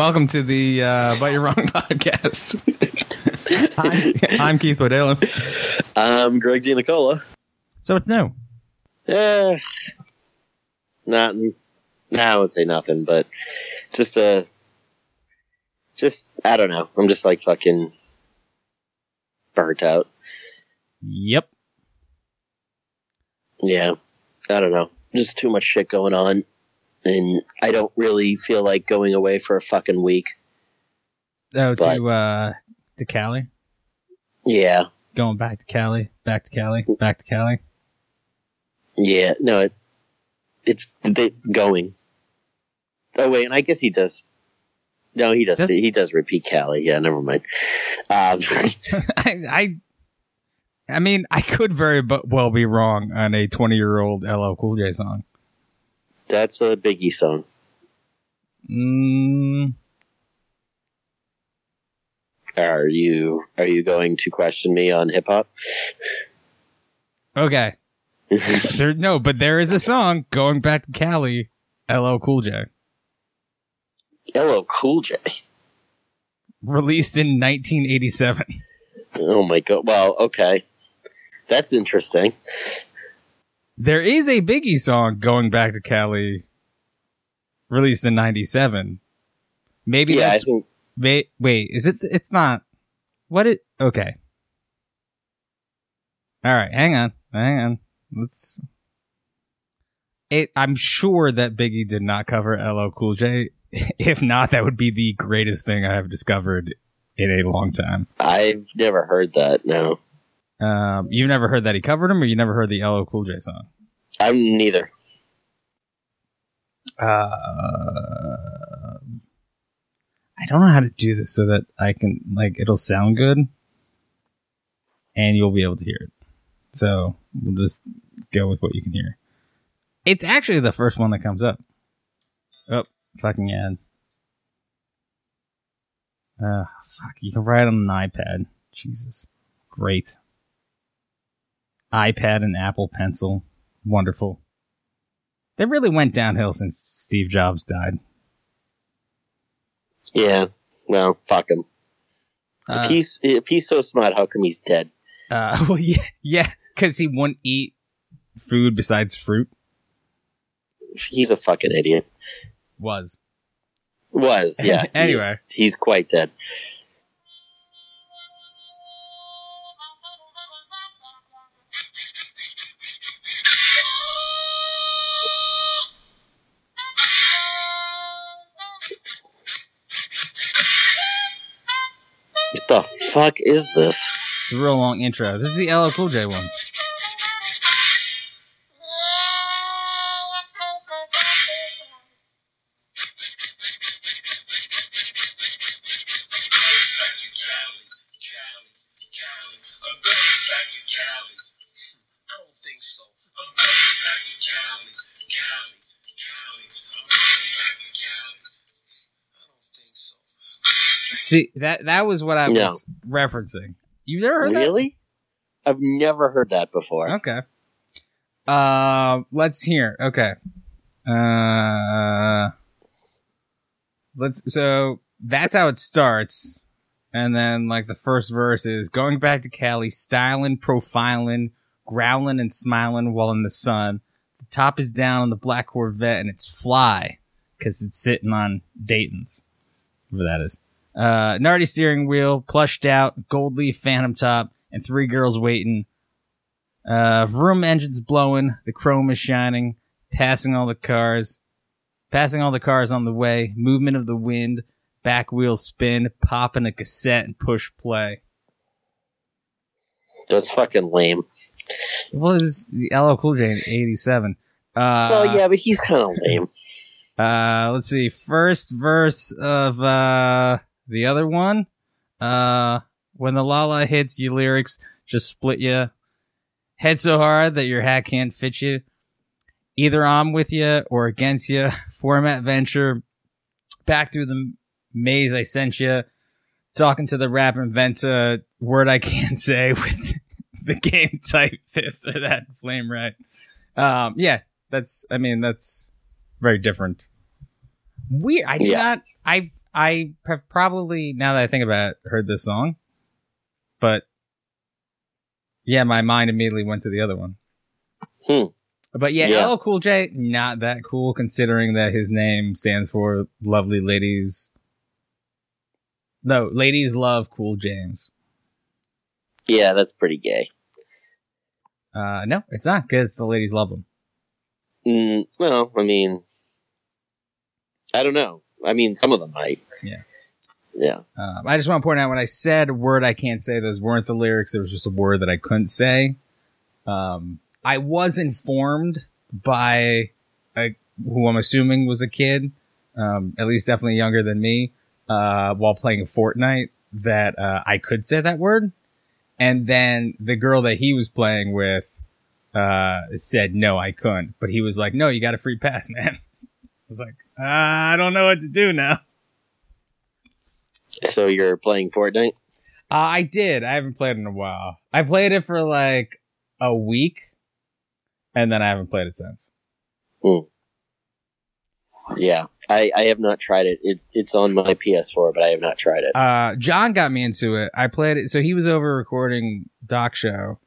Welcome to the uh, But You're Wrong podcast. I'm, I'm Keith Bodalen. I'm Greg D. Nicola. So it's new. Eh, not, nah, I would say nothing, but just uh just I don't know. I'm just like fucking burnt out. Yep. Yeah, I don't know. Just too much shit going on, and I don't really feel like going away for a fucking week. Oh, But- to uh, to Cali. Yeah, Going back to Cali. Back to Cali. Back to Cali. yeah. No, it, it's they going. Oh wait, and I guess he does. No, he does. Does- he does repeat Cali. Yeah, never mind. Um, I, I, I mean, I could very well be wrong on a 20 year old LL Cool J song. That's a Biggie song. Mm, Are you are you going to question me on hip hop? okay. There, no, but there is a song going back to Cali. LL Cool J LL Cool J. released in 1987. Oh my god. Well, okay. That's interesting. There is a Biggie song going back to Cali, released in '97. Maybe yeah, that's think wait. Wait, is it? It's not. What it? Okay. All right, hang on, hang on. Let's. It. I'm sure that Biggie did not cover LL Cool J. If not, that would be the greatest thing I have discovered in a long time. I've never heard that. No, Um, you've never heard that he covered him, or you never heard the LL Cool J song? I'm neither. Uh, I don't know how to do this so that I can like it'll sound good, and you'll be able to hear it. So we'll just go with what you can hear. It's actually the first one that comes up. Oh, fucking ad. Uh, fuck. You can write on an iPad. Jesus, great. iPad and Apple Pencil, wonderful. They really went downhill since Steve Jobs died. Yeah. Well, fuck him. Uh, if he's if he's so smart, how come he's dead? Uh, well, yeah, yeah, because he wouldn't eat food besides fruit. He's a fucking idiot. Was Was yeah. Anyway. he's, he's quite dead. Fuck is this? it's a real long intro. This is the LL Cool J one. See that that was what I was No. referencing. You've never heard that? Really? I've never heard that before. Okay. Uh, let's hear. Okay. Uh, let's. So that's how it starts, and then like the first verse is going back to Cali, styling, profiling, growling and smiling while in the sun. The top is down on the black Corvette, and it's fly because it's sitting on Dayton's, whatever that is. Uh, Nardi steering wheel, plushed out, gold leaf phantom top, and three girls waiting. Uh, vroom engines blowing, the chrome is shining, passing all the cars, passing all the cars on the way, movement of the wind, back wheel spin, popping a cassette and push play. That's fucking lame. Well, it was the LL Cool J in '87. Uh, well, yeah, but he's kind of lame. Uh, let's see. First verse of uh the other one. Uh, when the Lala hits, you lyrics just split you. Head so hard that your hat can't fit you. Either I'm with you or against you. Format venture. Back through the maze I sent you. Talking to the rap inventor. Word I can't say with the game type fifth or that flame right. Um, yeah, that's. I mean, that's very different. Weird. I did Yeah. not. I I have probably now that I think about it, heard this song, but yeah, my mind immediately went to the other one. Hmm. But yeah, Yeah. LL Cool J, not that cool considering that his name stands for Lovely Ladies. No, Ladies Love Cool James. Yeah, that's pretty gay. Uh, no, it's not because the ladies love him. Mm, well, I mean, I don't know. I mean, some of them might. Yeah. Yeah. Um, I just want to point out when I said a word I can't say, those weren't the lyrics. There was just a word that I couldn't say. Um, I was informed by a, who I'm assuming was a kid, um, at least definitely younger than me, uh, while playing Fortnite that, uh, I could say that word. And then the girl that he was playing with, uh, said, no, I couldn't. But he was like, no, you got a free pass, man. I was like, uh, I don't know what to do now. So you're playing Fortnite? Uh, I did. I haven't played in a while. I played it for like a week, and then I haven't played it since. Yeah. I, I have not tried it. it. It's on my PS4, but I have not tried it. Uh, John got me into it. I played it. So he was over recording Doc Show,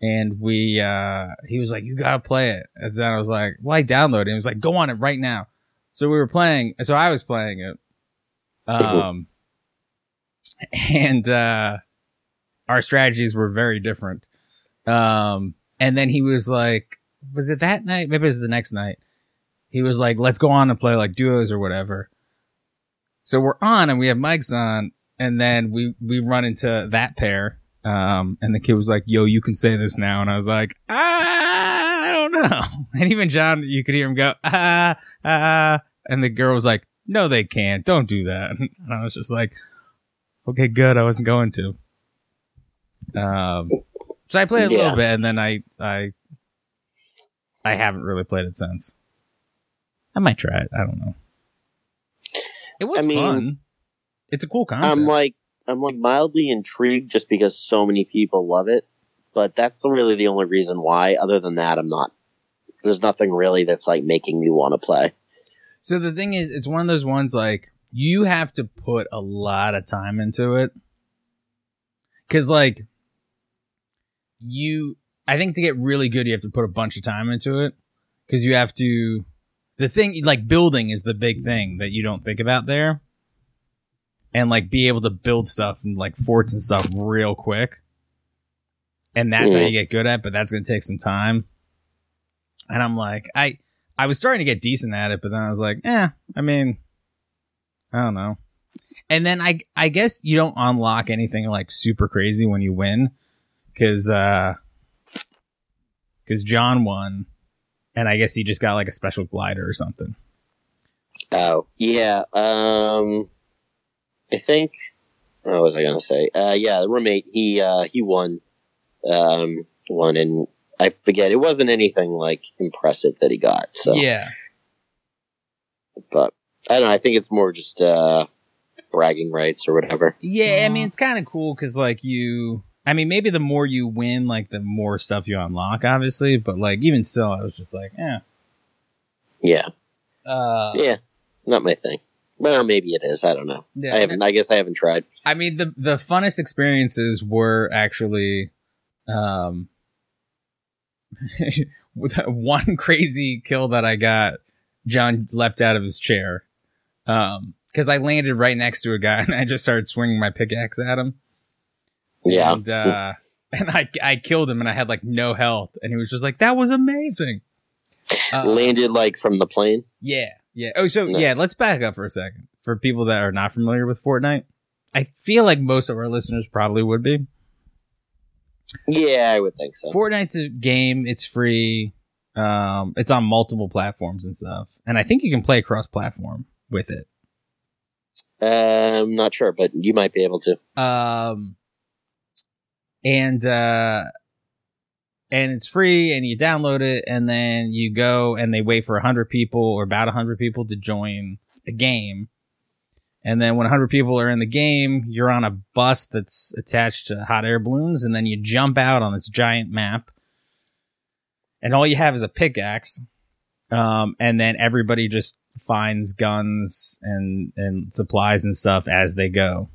and we, uh, he was like, "You gotta play it." And then I was like, "Well, I downloaded it." He was like, "Go on it right now." So we were playing. So I was playing it. Um, and uh, our strategies were very different. Um, and then he was like, "Was it that night? Maybe it was the next night." He was like, "Let's go on and play like duos or whatever." So we're on and we have mics on, and then we we run into that pair. Um, and the kid was like, "Yo, you can say this now," and I was like, "Ah, Know." And even John, you could hear him go, "Ah, ah," and the girl was like, "No, they can't. Don't do that." And I was just like, "Okay, good. I wasn't going to." Um, so I played a Yeah. little bit, and then I I I haven't really played it since. I might try it. I don't know. It was I mean, fun. It's a cool concept. I'm like, I'm like mildly intrigued just because so many people love it. But that's really the only reason why. Other than that, I'm not. There's nothing really that's like making me want to play. So the thing is, it's one of those ones like you have to put a lot of time into it. Cause like you, I think to get really good, you have to put a bunch of time into it. Cause you have to, the thing, like building is the big thing that you don't think about there. And like be able to build stuff and like forts and stuff real quick. And that's how Mhm. you get good at, but that's going to take some time. And I'm like, I, I was starting to get decent at it, but then I was like, eh, I mean, I don't know. And then I, I guess you don't unlock anything like super crazy when you win, because, uh, because John won, and I guess he just got like a special glider or something. Oh yeah. Um, I think. What was I gonna say? Uh, yeah, the roommate. He uh, he won. Um, won, and I forget. It wasn't anything like impressive that he got. So, Yeah, but I don't know. I think it's more just uh, bragging rights or whatever. yeah. I mean, it's kind of cool because like you, I mean, maybe the more you win, like the more stuff you unlock, obviously. But like even still, I was just like, eh. Yeah, Uh, yeah, not my thing. Well, maybe it is. I don't know. yeah. I haven't. I guess I haven't tried. I mean, the the funnest experiences were actually, um, with that one crazy kill that I got. John leapt out of his chair, um, because I landed right next to a guy and I just started swinging my pickaxe at him. Yeah. and uh, and I I killed him and I had like no health and he was just like that was amazing. Uh, Landed like from the plane. yeah, yeah. Oh, so No. yeah, let's back up for a second. For people that are not familiar with Fortnite, I feel like most of our listeners probably would be. Yeah, I would think so. Fortnite's a game. It's free. Um, it's on multiple platforms and stuff, and I think you can play cross-platform with it. Uh, I'm not sure, but you might be able to. Um, and uh, and it's free, and you download it, and then you go and they wait for hundred people or about hundred people to join the game. And then when 100 people are in the game, you're on a bus that's attached to hot air balloons, and then you jump out on this giant map. And all you have is a pickaxe. Um, and then everybody just finds guns and and supplies and stuff as they go.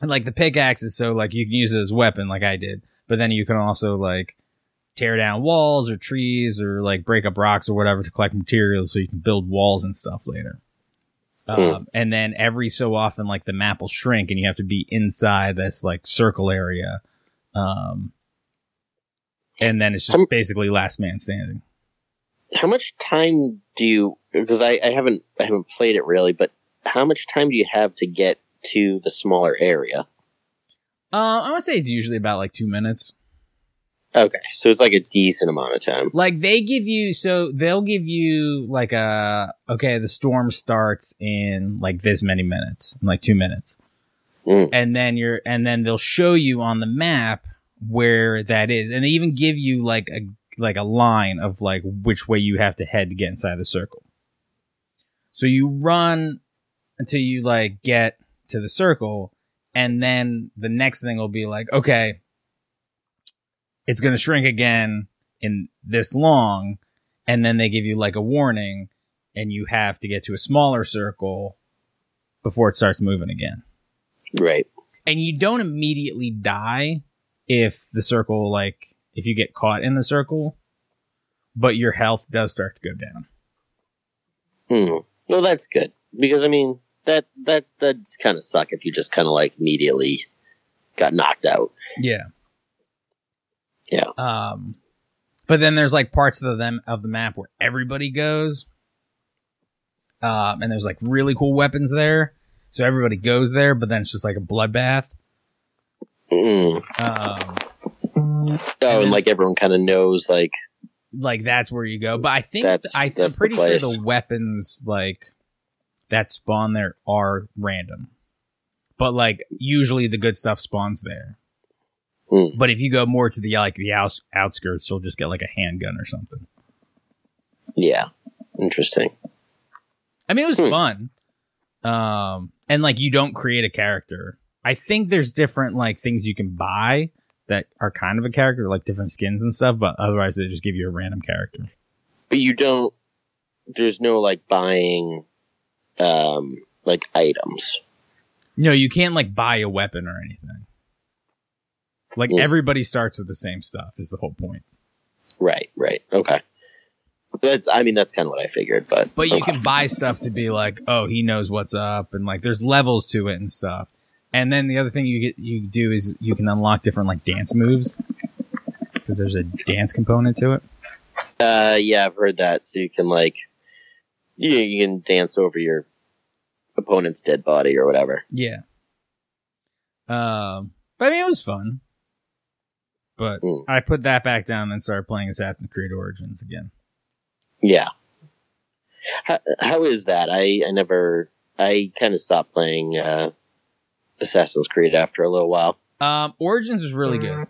And like the pickaxe is so like you can use it as a weapon, like I did, but then you can also like tear down walls or trees or like break up rocks or whatever to collect materials so you can build walls and stuff later. Um, and then every so often, like the map will shrink and you have to be inside this like circle area. Um, and then it's just Um, basically last man standing. How much time do you? Because I, I haven't I haven't played it really, but how much time do you have to get to the smaller area? Uh, I would say it's usually about like two minutes. Okay, so it's like a decent amount of time. Like they give you, so they'll give you like a, okay, the storm starts in like this many minutes, in like two minutes. Mm. And then you're, and then they'll show you on the map where that is. And they even give you like a, like a line of like which way you have to head to get inside the circle. So you run until you like get to the circle. And then the next thing will be like, okay, it's going to shrink again in this long. And then they give you like a warning and you have to get to a smaller circle before it starts moving again. Right. And you don't immediately die if the circle, like, if you get caught in the circle, but your health does start to go down. Hmm. Well, that's good because I mean that that that's kind of suck if you just kind of like immediately got knocked out. Yeah. Yeah. Um, but then there's like parts of them of the map where everybody goes. Um, and there's like really cool weapons there. So everybody goes there, but then it's just like a bloodbath. Mm. Um, Oh, then- and like everyone kind of knows like like that's where you go. But I think That's- I, I'm that's the pretty sure the weapons like that spawn there are random. But like usually the good stuff spawns there. Hmm. But if you go more to the like the outs- outskirts, you'll just get like a handgun or something. yeah, interesting. I mean, it was Hmm. fun. Um, and like you don't create a character. I think there's different like things you can buy that are kind of a character, like different skins and stuff. But otherwise, they just give you a random character. But you don't. There's no like buying, um, like items. No, you can't like buy a weapon or anything. Like Hmm. everybody starts with the same stuff. Is the whole point. Right. Right. Okay. That's. I mean, that's kind of what I figured. But But you okay. can buy stuff to be like, oh, he knows what's up, and like there's levels to it and stuff. And then the other thing you get you do is you can unlock different like dance moves because there's a dance component to it. Uh, yeah, I've heard that. So you can like, you you can dance over your opponent's dead body or whatever. Yeah. Um, but I mean, it was fun. But Mm. I put that back down and started playing Assassin's Creed Origins again. Yeah. How, how is that? I I never. I kind of stopped playing uh, Assassin's Creed after a little while. Um, Origins was really good.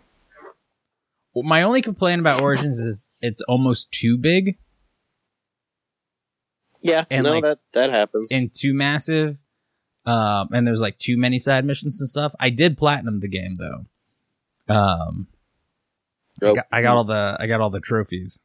Well, My only complaint about Origins is it's almost too big Yeah, And, no, like- that that happens. and too massive. Um, and there's like too many side missions and stuff. I did platinum the game though. Um, I got, I got all the I got all the trophies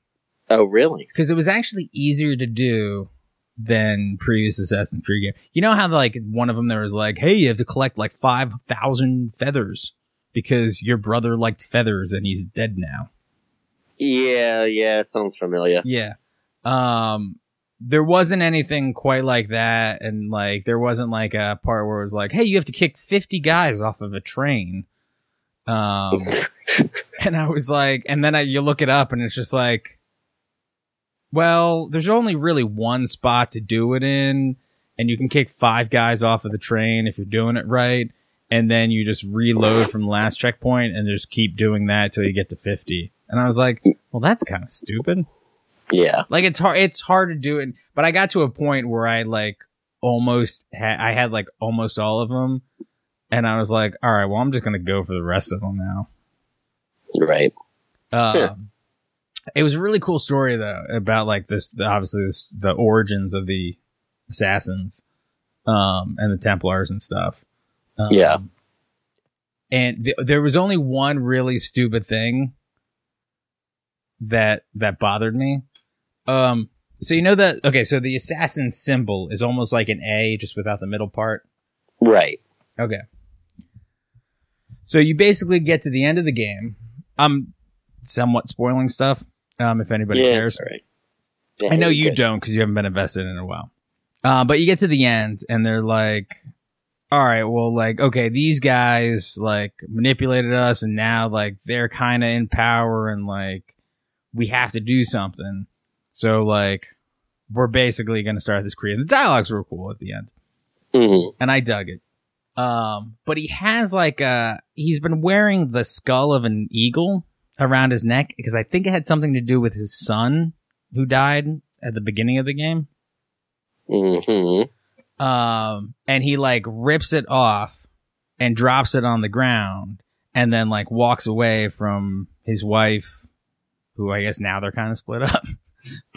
oh, really? because it was actually easier to do than previous Assassin's Creed game. You know how like one of them there was like, hey, you have to collect like five thousand feathers because your brother liked feathers and he's dead now. Yeah, yeah, sounds familiar. Yeah. Um there wasn't anything quite like that and like there wasn't like a part where it was like, "Hey, you have to kick 50 guys off of a train." Um and I was like and then I, you look it up and it's just like well, there's only really one spot to do it in and you can kick 5 guys off of the train if you're doing it right and then you just reload from the last checkpoint and just keep doing that till you get to 50. And I was like, "Well, that's kind of stupid." yeah, like it's hard it's hard to do it but i got to a point where i like almost had i had like almost all of them and i was like all right well i'm just gonna go for the rest of them now right. um Yeah. it was a really cool story though about like this the, obviously this the origins of the assassins um and the templars and stuff um, Yeah. and th- there was only one really stupid thing that that bothered me um So you know that okay, so the assassin symbol is almost like an A just without the middle part. Right. Okay. So you basically get to the end of the game. I'm somewhat spoiling stuff. Um, if anybody yeah, cares, right. Yeah, I know you're good. don't because you haven't been invested in it a while. Uh, but you get to the end and they're like, all right, well, like, okay, these guys like manipulated us and now like they're kind of in power and like we have to do something. So like we're basically going to start this creating. The dialogues were cool at the end Mhm. and I dug it. Um, but he has like a he's been wearing the skull of an eagle around his neck because I think it had something to do with his son who died at the beginning of the game. Mhm. Um, and he like rips it off and drops it on the ground and then like walks away from his wife, who I guess now they're kind of split up.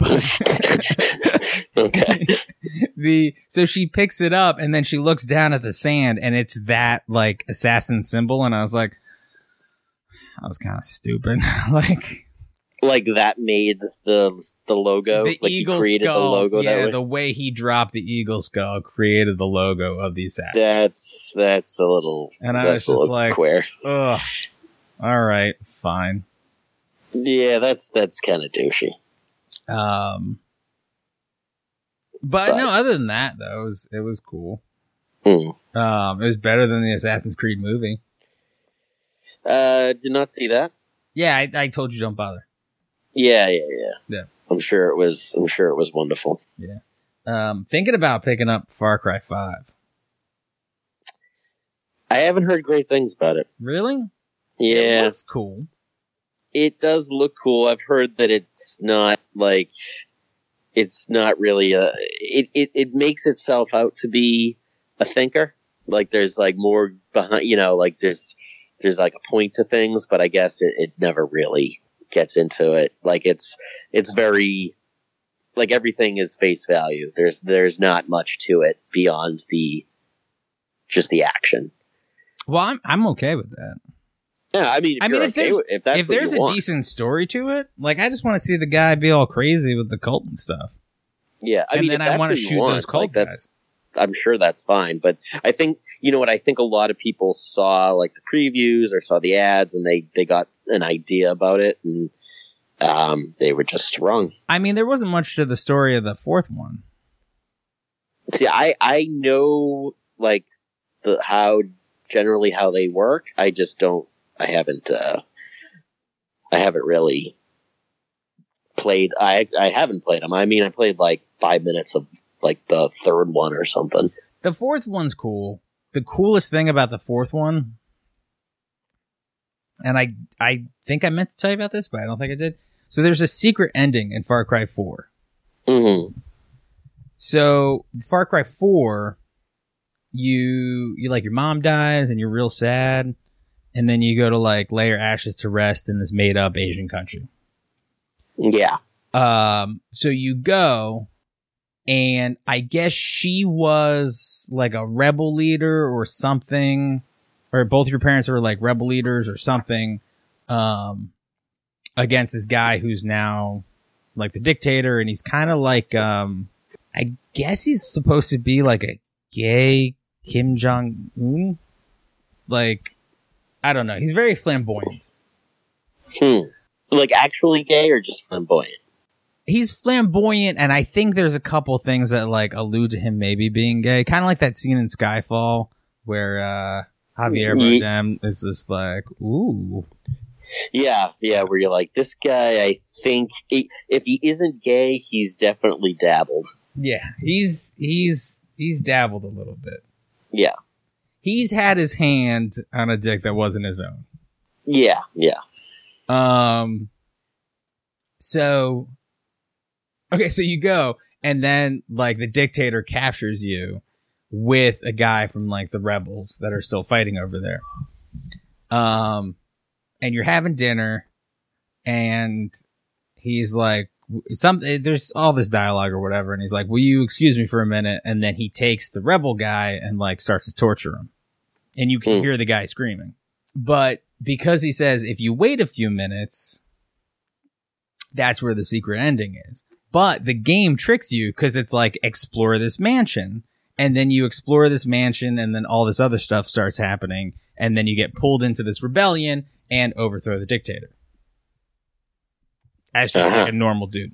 okay. the so she picks it up and then she looks down at the sand and it's that like assassin symbol and I was like I was kind of stupid like Like that made the the logo. the like eagle he created skull the logo yeah that way. the way he dropped the eagle skull created the logo of the assassin That's that's a little. And I was just like- queer. ugh all right fine Yeah, that's that's kind of douchey. Um but, But- no other than that though it was it was cool Hmm. um it was better than the Assassin's Creed movie Uh, did not see that. yeah I, I told you don't bother Yeah, yeah, yeah. Yeah. I'm sure it was. I'm sure it was wonderful. Yeah. Um, thinking about picking up Far Cry Five. I haven't heard great things about it. Really? Yeah, it looks cool. It does look cool. I've heard that it's not like it's not really a. It it it makes itself out to be a thinker. Like there's like more behind. You know, like there's there's like a point to things, but I guess it, it never really gets into it. Like it's it's very like everything is face value. There's there's not much to it beyond the just the action. Well, I'm I'm okay with that. Yeah, I mean, if I mean, if okay there's- with, if that's if there's a want. decent story to it, like I just want to see the guy be all crazy with the cult and stuff. Yeah, I And mean, then I what you shoot want, those cult like, that's, I'm sure that's fine. But I think you know what I think a lot of people saw like the previews or saw the ads and they they got an idea about it and um, they were just wrong. I mean, there wasn't much to the story of the fourth one. See, I I know like the how generally how they work. I just don't. I haven't. uh I haven't really played. I I haven't played them. I mean, I played like five minutes of like the third one or something. The fourth one's cool. The coolest thing about the fourth one, and I I think I meant to tell you about this, but I don't think I did. So there's a secret ending in Far Cry Four. Mm-hmm. So Far Cry Four, you you like your mom dies and you're real sad, and then you go to like lay her ashes to rest in this made up Asian country. Yeah. Um, so you go, and I guess she was like a rebel leader or something, or both your parents were like rebel leaders or something, um, against this guy who's now like the dictator, and he's kind of like, um, I guess he's supposed to be like a gay Kim Jong Un, like, I don't know. He's very flamboyant. Hmm. Like actually gay or just flamboyant? he's flamboyant and i think there's a couple things that like allude to him maybe being gay kind of like that scene in skyfall where uh javier Ye- bardem is just like ooh Yeah, yeah. Where you're like, this guy. I think he, if he isn't gay, he's definitely dabbled. yeah he's he's he's dabbled a little bit Yeah, he's had his hand on a dick that wasn't his own yeah, yeah. Um. So, okay, so you go, and then like the dictator captures you with a guy from like the rebels that are still fighting over there. Um, and you're having dinner, and he's like, some there's all this dialogue or whatever, and he's like, "Will you excuse me for a minute?" And then he takes the rebel guy and like starts to torture him, and you can Hmm. hear the guy screaming. But because he says if you wait a few minutes, that's where the secret ending is. But the game tricks you because it's like explore this mansion, and then you explore this mansion, and then all this other stuff starts happening, and then you get pulled into this rebellion and overthrow the dictator as just Uh-huh. like a normal dude.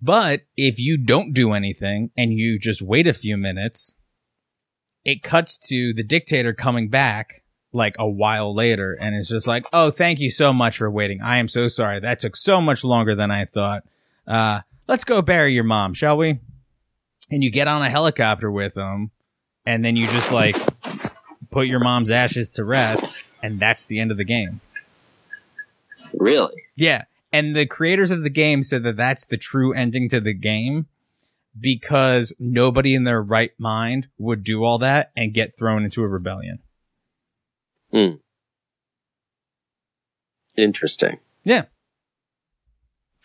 But if you don't do anything and you just wait a few minutes, it cuts to the dictator coming back like a while later and it's just like, "Oh, thank you so much for waiting. I am so sorry. That took so much longer than I thought. Uh, let's go bury your mom, shall we?" And you get on a helicopter with them and then you just like put your mom's ashes to rest and that's the end of the game. Really? Yeah. And the creators of the game said that that's the true ending to the game because nobody in their right mind would do all that and get thrown into a rebellion. Hmm. Interesting. Yeah.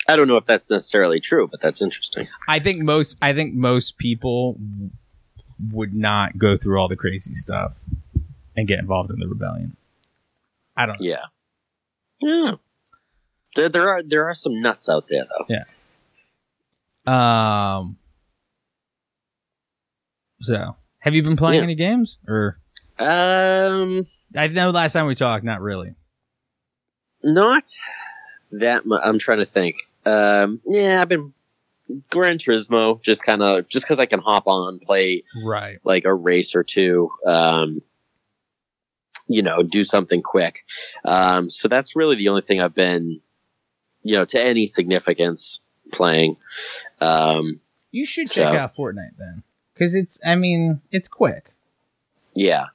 I don't know if that's necessarily true, but that's interesting. I think most I think most people would not go through all the crazy stuff and get involved in the rebellion. I don't Yeah. Yeah. There, there are there are some nuts out there though. Yeah. Um so have you been playing Yeah. any games or Um, I know last time we talked not really. not that much. I'm trying to think. Um, yeah, I've been Gran Turismo just kind of just because I can hop on play Right. like a race or two. Um, you know, do something quick. Um, so that's really the only thing I've been, you know, to any significance playing. Um, You should check So- out Fortnite then, because it's. I mean, it's quick. Yeah.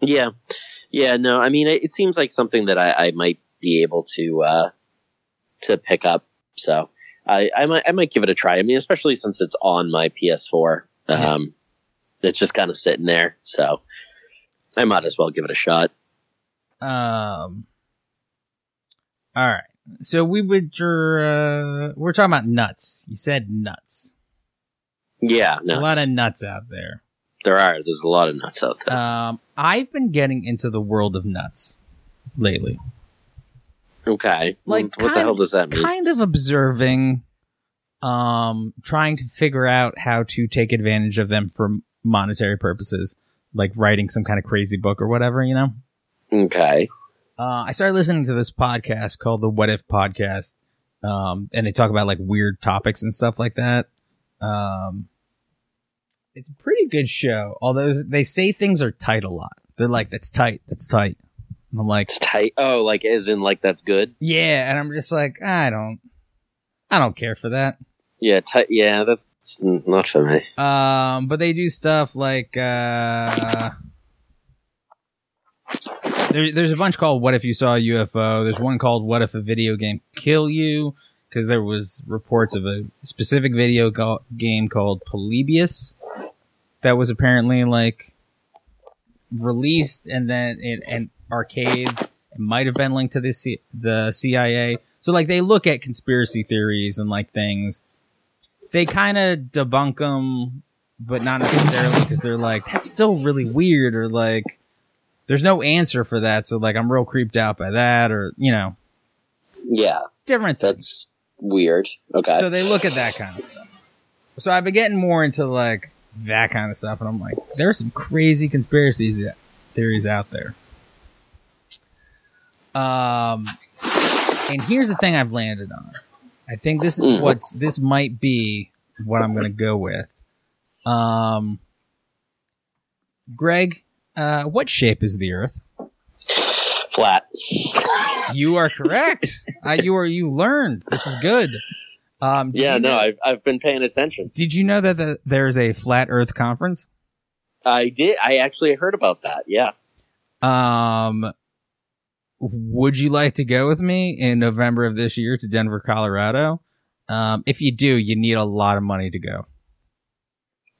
Yeah. Yeah, no, I mean, it, it seems like something that I, I might be able to, uh, to pick up. So I, I might, I might give it a try. I mean, especially since it's on my PS4. Um, it's just kind of sitting there. So I might as well give it a shot. Um. All right. So we would. Uh, we're talking about nuts. You said nuts. Yeah, no, a lot of nuts out there. there are. There's a lot of nuts out there. Um, I've been getting into the world of nuts lately. okay. like, what the hell does that mean? Kind of observing, um, trying to figure out how to take advantage of them for monetary purposes, like writing some kind of crazy book or whatever. You know. Okay. Uh, I started listening to this podcast called the What If Podcast, um, and they talk about like weird topics and stuff like that. Um, it's a pretty good show, although they say things are tight a lot. They're like, "That's tight, that's tight," and I'm like, It's tight. Oh, like as in like that's good. "Yeah," and I'm just like, I don't, I don't care for that. Yeah, tight. Yeah, that's n- not for me. Um, but they do stuff like uh, there, there's a bunch called "What If You Saw a UFO." There's one called "What If a Video Game Kill You?" Because there was reports of a specific video go- game called Polybius that was apparently like released and then in arcades. It might have been linked to the C- the CIA. So like they look at conspiracy theories and like things they kind of debunk them, but not necessarily because they're like, that's still really weird, or like, there's no answer for that. So, like, I'm real creeped out by that, or, you know, Yeah, different things. that's weird. Okay. So, they look at that kind of stuff. So, I've been getting more into like that kind of stuff, and I'm like, there's some crazy conspiracies theories out there. Um, and here's the thing I've landed on. I think this is Mm. what's this might be what I'm going to go with. Um, Greg, uh, what shape is the Earth? Flat. You are correct. uh, you are. You learned. This is good. Um, Yeah, you no, I've I've been paying attention. Did you know that the, there's a flat Earth conference? I did. I actually heard about that. Yeah. Um, would you like to go with me in November of this year to Denver, Colorado? Um, if you do, you need a lot of money to go.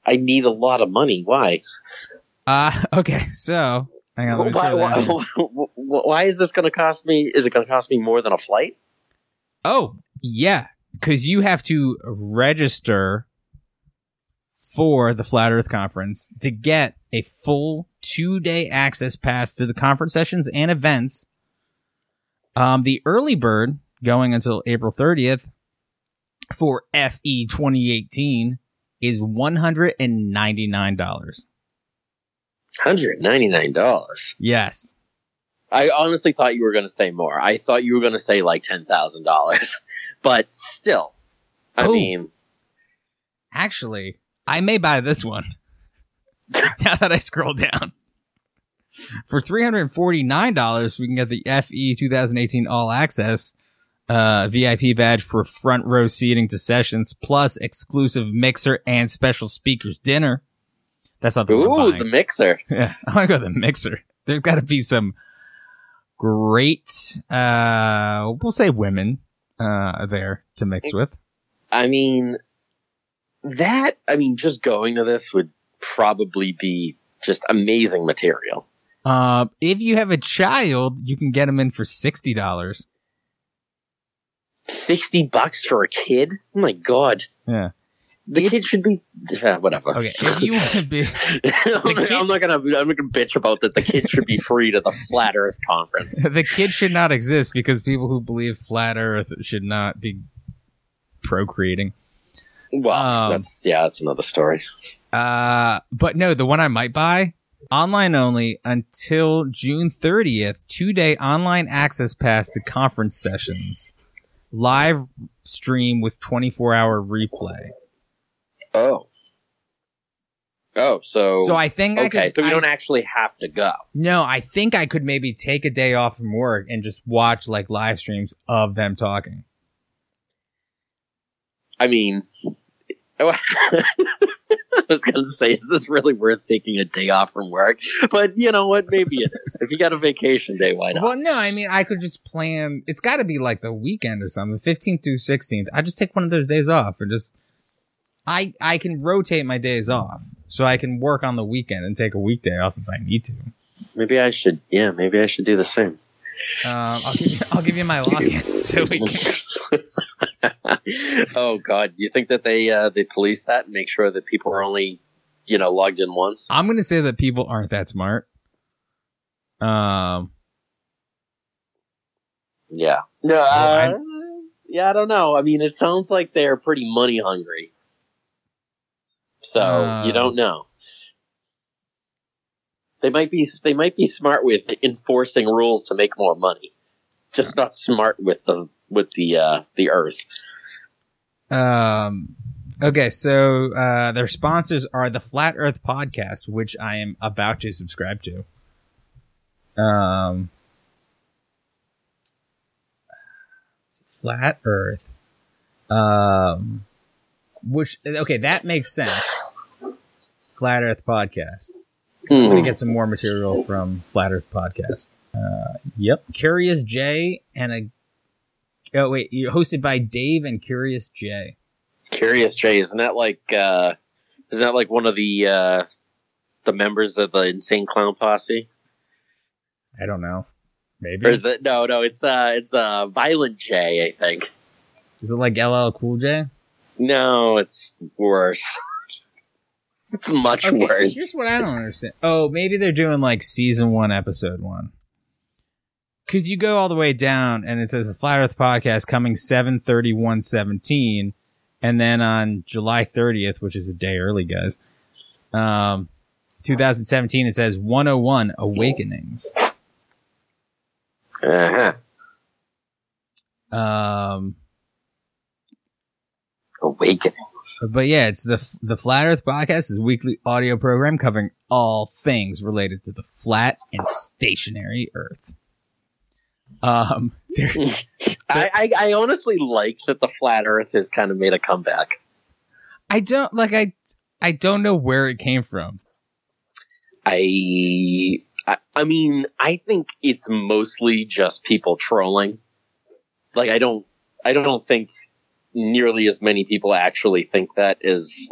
I need a lot of money. Why? Uh, okay. So, hang on. Let me Why, why, why, why is this going to cost me? Is it going to cost me more than a flight? Oh, yeah. Because you have to register for the Flat Earth Conference to get a full two day access pass to the conference sessions and events. Um, the early bird going until April 30th for FE 2018 is $199. Hundred ninety nine dollars. Yes. I honestly thought you were going to say more. I thought you were going to say like ten thousand dollars, but still, I Oh. mean, Actually, I may buy this one. now that I scroll down. For $349, we can get the FE 2018 All Access uh, VIP badge for front row seating to sessions, plus exclusive mixer and special speakers dinner. That's not the one ooh, the mixer. Yeah, I want to go to the mixer. There's got to be some great, uh, we'll say women, uh, there to mix with. I mean, that. I mean, just going to this would probably be just amazing material. Uh, if you have a child, you can get them in for sixty dollars. Sixty bucks for a kid? Oh my god, Yeah. The kid should be. Yeah, whatever. Okay. If you want to be, I'm, kid- I'm not gonna. I'm not gonna bitch about that. The kid should be free to the flat Earth conference. the kid should not exist because people who believe flat Earth should not be procreating. Well, Um, that's yeah, that's another story. Uh, but no, the one I might buy online only until June 30th, two day online access pass to conference sessions, live stream with 24 hour replay. Oh. Oh, so So I think I okay, could. so we I- don't actually have to go. No, I think I could maybe take a day off from work and just watch like live streams of them talking. I mean, I was going to say, is this really worth taking a day off from work? But you know what? Maybe it is. If you got a vacation day, why not? Well, no, I mean, I could just plan. It's got to be like the weekend or something, 15th through 16th. I just take one of those days off and just. I I can rotate my days off, so I can work on the weekend and take a weekday off if I need to. Maybe I should. Yeah, maybe I should do the same. Um, I'll give you I'll give you my login so we can. oh God, you think that they uh, they police that and make sure that people are only you know logged in once? I'm gonna say that people aren't that smart. Um, Yeah. No. Uh, yeah, I don't know. I mean, it sounds like they're pretty money hungry. So Uh. you don't know. They might be. They might be smart with enforcing rules to make more money. Just not smart with the with the uh, the Earth. Um. Okay, so uh, their sponsors are the Flat Earth Podcast, which I am about to subscribe to. Um, Flat Earth. Um, which okay, that makes sense. Flat Earth Podcast. I'm gonna get some more material from Flat Earth Podcast. Uh, yep, Curious J and a. Oh wait, you're hosted by Dave and Curious J. Curious Jay, isn't that like uh, isn't that like one of the uh, the members of the Insane Clown Posse? I don't know. Maybe Or is that no, no? It's uh, it's uh, Violent J, I think. is it like LL Cool J? No, it's worse. it's much Okay, worse. Here's what I don't understand. Oh, maybe they're doing like season one, episode one. Cause you go all the way down and it says the Flat Earth podcast coming 73117. And then on July 30th, which is a day early, guys, um, 2017, it says 101 Awakenings. Uh-huh. Um, Awakenings. but yeah, it's the the Flat Earth podcast is a weekly audio program covering all things related to the flat and stationary Earth. Um, there, I, I, I honestly like that the flat Earth has kind of made a comeback. I don't like I I don't know where it came from. I, I I mean, I think it's mostly just people trolling. Like I don't I don't think nearly as many people actually think that as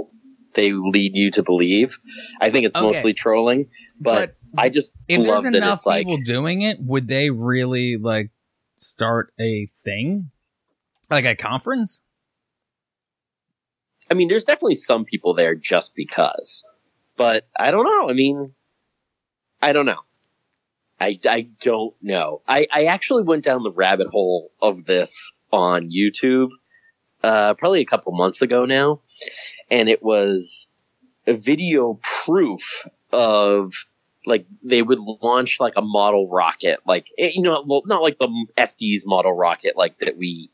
they lead you to believe. I think it's Okay. mostly trolling, but, I just if love there's that enough it's like people doing it, would they really like start a thing? Like a conference? I mean, there's definitely some people there just because, but I don't know. I mean, I don't know. I, I don't know. I, I actually went down the rabbit hole of this on YouTube, uh, probably a couple months ago now, and it was a video proof of like they would launch like a model rocket, like eh, you know, well, not like the Estes model rocket like that we,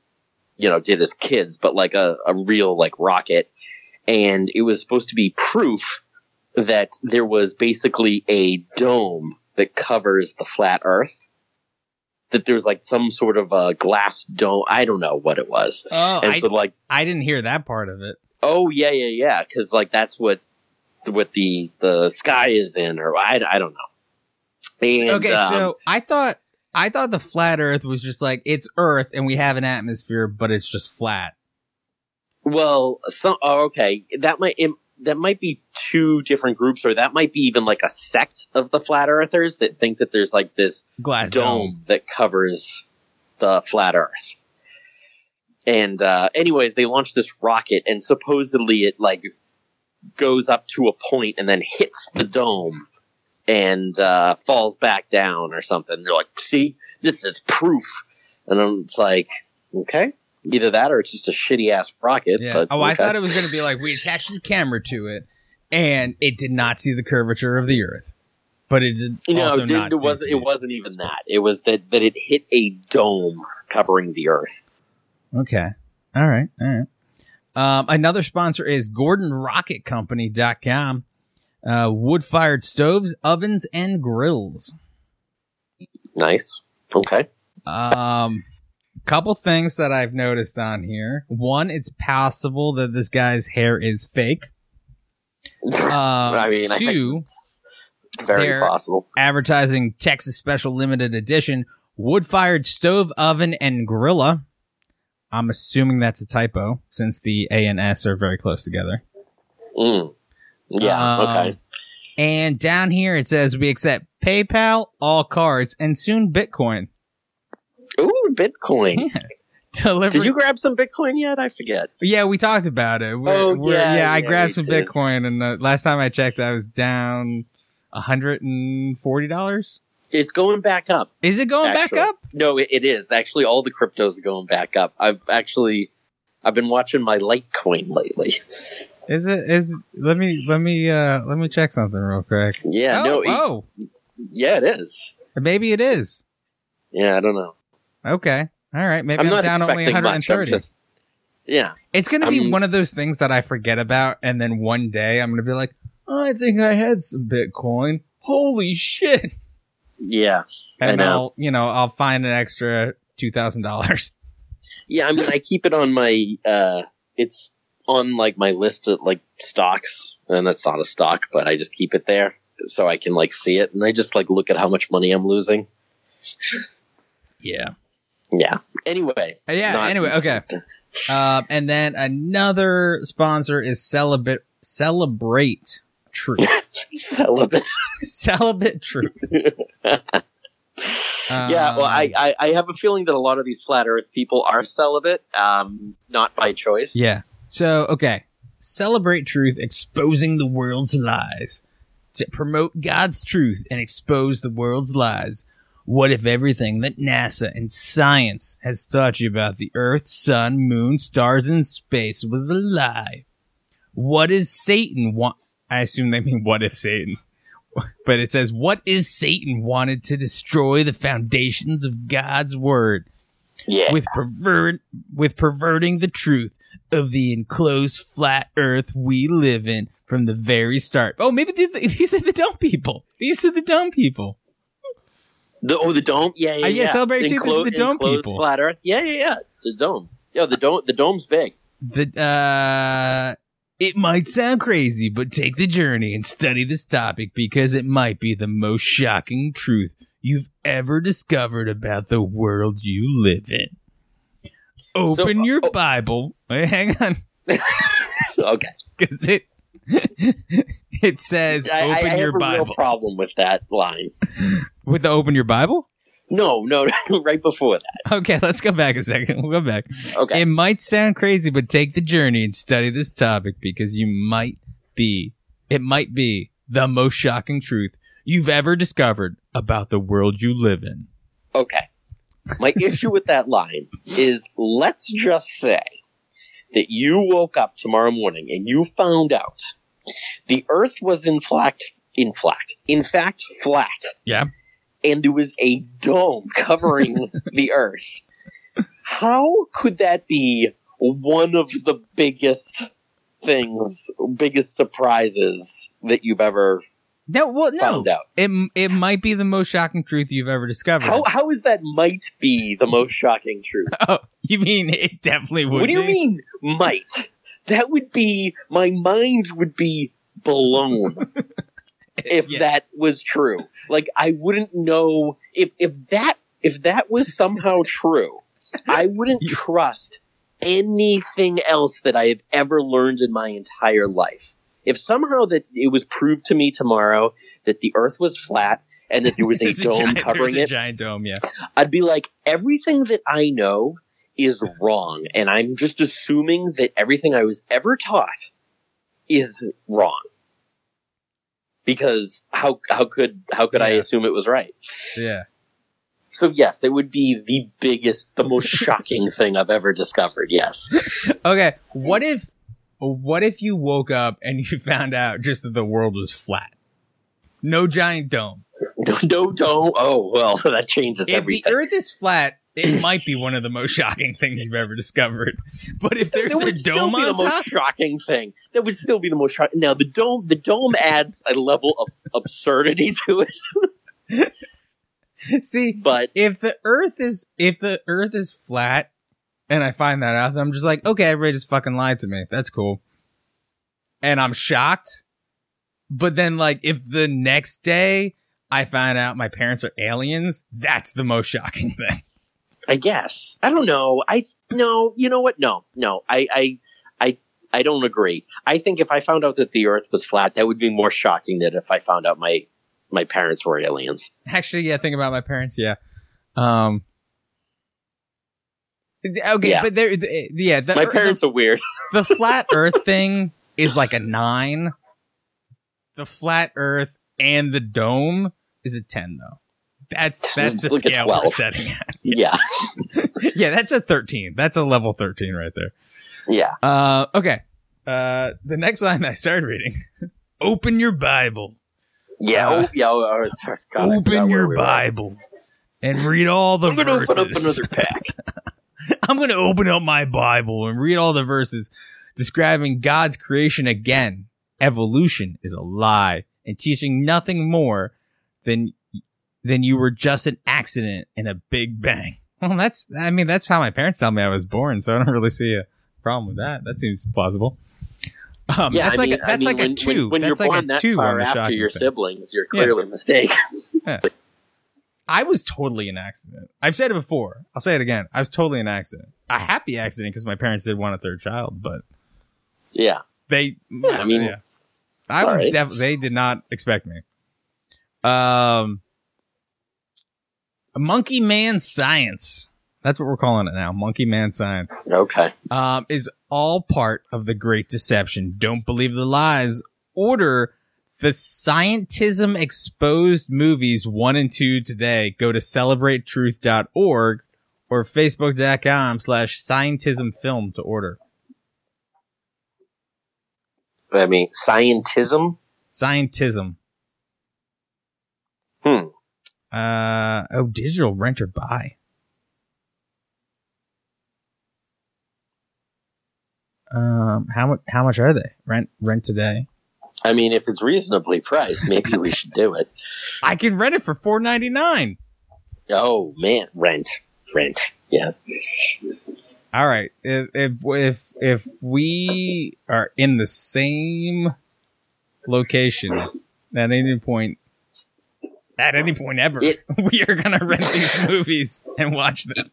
you know, did as kids, but like a, a real like rocket, and it was supposed to be proof that there was basically a dome that covers the flat Earth. That there's like some sort of a glass dome. I don't know what it was. Oh, and I, so like, I didn't hear that part of it. oh yeah, yeah, yeah, because like that's what what the the sky is in, or I, I don't know. And, okay, um, so I thought I thought the flat Earth was just like it's Earth and we have an atmosphere, but it's just flat. well, some oh, okay, that might it, that might be two different groups, or that might be even like a sect of the flat earthers that think that there's like this Glass dome, dome. that covers the flat Earth. And uh, anyways, they launched this rocket, and supposedly it like goes up to a point and then hits the dome and uh, falls back down or something. They're like, "See, this is proof," and I'm, it's like, okay, either that or it's just a shitty ass rocket. Yeah. But oh, I thought it was going to be like we attached the camera to it, and it did not see the curvature of the Earth, but it did. You know, also it, didn't, not it wasn't. It wasn't even that. It was that that it hit a dome covering the Earth. Okay. All right. All right. Um, another sponsor is GordonRocketCompany.com. Uh, wood fired stoves, ovens, and grills. Nice. Okay. Um, couple things that I've noticed on here. One, it's possible that this guy's hair is fake. Um, I mean, I two, it's very possible. advertising Texas Special Limited Edition wood fired stove, oven, and grilla. I'm assuming that's a typo since the A and S are very close together. Mm. Yeah. Um, okay. And down here it says we accept PayPal, all cards, and soon Bitcoin. Ooh, Bitcoin. Delivery. Did you grab some Bitcoin yet? I forget. Yeah, we talked about it. We're, Oh, we're- yeah, I yeah, grabbed some did. Bitcoin, and uh, last time I checked, I was down hundred and forty dollars. It's going back up. Is it going Actually. back up? No, it, it is actually. All the cryptos are going back up. I've actually, I've been watching my Litecoin lately. Is it? Is let me let me uh let me check something real quick. Yeah. oh, no. it- oh, yeah, it is. maybe it is. Yeah, I don't know. Okay, all right. Maybe I'm I'm, not down only expecting much. 130. just. Yeah. It's gonna be one of those things that I forget about, and then one day I'm gonna be like, oh, I think I had some Bitcoin. Holy shit! Yeah. And. I'll you know I'll find an extra two thousand dollars. Yeah, I mean, I keep it on my. uh It's on like my list of like stocks, and that's not a stock, but I just keep it there so I can like see it, and I just like look at how much money I'm losing. Yeah. Yeah. Anyway. Uh, Yeah. not- anyway, okay. Um, and then another sponsor is Celibate Celebrate Truth. Celibate. Celibate Truth. yeah. Well, Um, I, I I have a feeling that a lot of these flat Earth people are celibate, um, not by choice. Yeah. So, okay. Celebrate truth, exposing the world's lies. To promote God's truth and expose the world's lies. What if everything that NASA and science has taught you about the Earth, Sun, Moon, stars, and space was a lie? What is Satan want? I assume they mean what if Satan. But it says, what is Satan wanted to destroy the foundations of God's word? Yeah. with pervert with perverting the truth of the enclosed flat earth we live in from the very start. Oh, maybe these, these are the dumb people. These are the dumb people. The, oh, the dome. Yeah, yeah, Uh, yeah, yeah. Celebrate Truth is the dome people. Flat Earth. Yeah, yeah, yeah. It's a dome. Yeah, the dome. The dome's big. The uh it might sound crazy, but take the journey and study this topic because it might be the most shocking truth you've ever discovered about the world you live in. Open So, your oh- Bible. Wait, hang on. Okay. because it it says I, I open have your a real Bible problem with that line. with the open your Bible. No, no, right before that. Okay, let's go back a second. We'll go back. Okay. It might sound crazy, but take the journey and study this topic because you might be, it might be the most shocking truth you've ever discovered about the world you live in. Okay. My issue with that line is let's just say that you woke up tomorrow morning and you found out the earth was in fact in fact in fact flat Yeah. and there was a dome covering the earth. How could that be one of the biggest things, biggest surprises that you've ever No, well, no. found out? It it might be the most shocking truth you've ever discovered. How how is that might be the most shocking truth? Oh, you mean it definitely would? What do you be? mean might? That would be my mind would be blown if Yeah. that was true. Like I wouldn't know if if that if that was somehow true, I wouldn't trust anything else that I have ever learned in my entire life. If somehow that it was proved to me tomorrow that the earth was flat and that there was a dome giant, covering a it, giant dome. Yeah. I'd be like, everything that I know is wrong. And I'm just assuming that everything I was ever taught is wrong. Because how how could how could I assume it was right? Yeah. So yes, it would be the biggest, the most shocking thing I've ever discovered. Yes. Okay. What if what if you woke up and you found out just that the world was flat? No giant dome. no, don't. Oh well, that changes If everything. the earth is flat, it might be one of the most shocking things you've ever discovered. But if there's that a would still dome be the on top, most shocking thing. That would still be the most shocking. Now the dome, the dome adds a level of absurdity to it. see, But if the earth is if the earth is flat and I find that out, then I'm just like, okay, everybody just fucking lied to me. That's cool. And I'm shocked. But then like if the next day I find out my parents are aliens, that's the most shocking thing. I guess I don't know. I no. You know what? No, no. I I I I don't agree. I think if I found out that the Earth was flat, that would be more shocking than if I found out my my parents were aliens. Actually, yeah, think about my parents, yeah. Um Okay, Yeah. but there th- yeah, the, My parents are weird. the, the flat earth thing is like a 9. The flat earth and the dome is a 10 though. That's that's Look at scale we're setting at. Yeah, Yeah, that's a 13. That's a level 13 right there. yeah. Uh okay. Uh the next line I started reading. Open your Bible. Yeah, Uh, oh, yeah. Oh, was, God, open your we. Bible and read all the I'm gonna verses. open up another pack. I'm going to open up my Bible and read all the verses describing God's creation again. Evolution is a lie and teaching nothing more than than you were just an accident in a big bang. Well, that's I mean that's how my parents tell me I was born, so I don't really see a problem with that. That seems plausible. Um, Yeah, that's I like mean, a, I that's mean, like when, a two. When, when that's you're like born a that two far after your thing. siblings, you're clearly mistaken. I was totally an accident. I've said it before. I'll say it again. I was totally an accident. A happy accident because my parents did want a third child, but yeah, they. I mean, yeah. I was sorry. def- They did not expect me. Um, Monkey Man Science. That's what we're calling it now. Monkey Man Science. okay. Um, is all part of the Great Deception. Don't believe the lies. Order the Scientism Exposed movies one and two today. Go to celebratetruth.org or facebook.com slash scientism film to order. I mean, scientism. Scientism. Hmm. Uh, oh, digital rent or buy. Um, how much, how much are they? Rent, rent today. I mean, if it's reasonably priced, maybe we should do it. I can rent it for four ninety nine. Oh man, rent, rent. Yeah. All right. If if if if we are in the same location at any point, at any point ever, It- we are gonna rent these movies and watch them.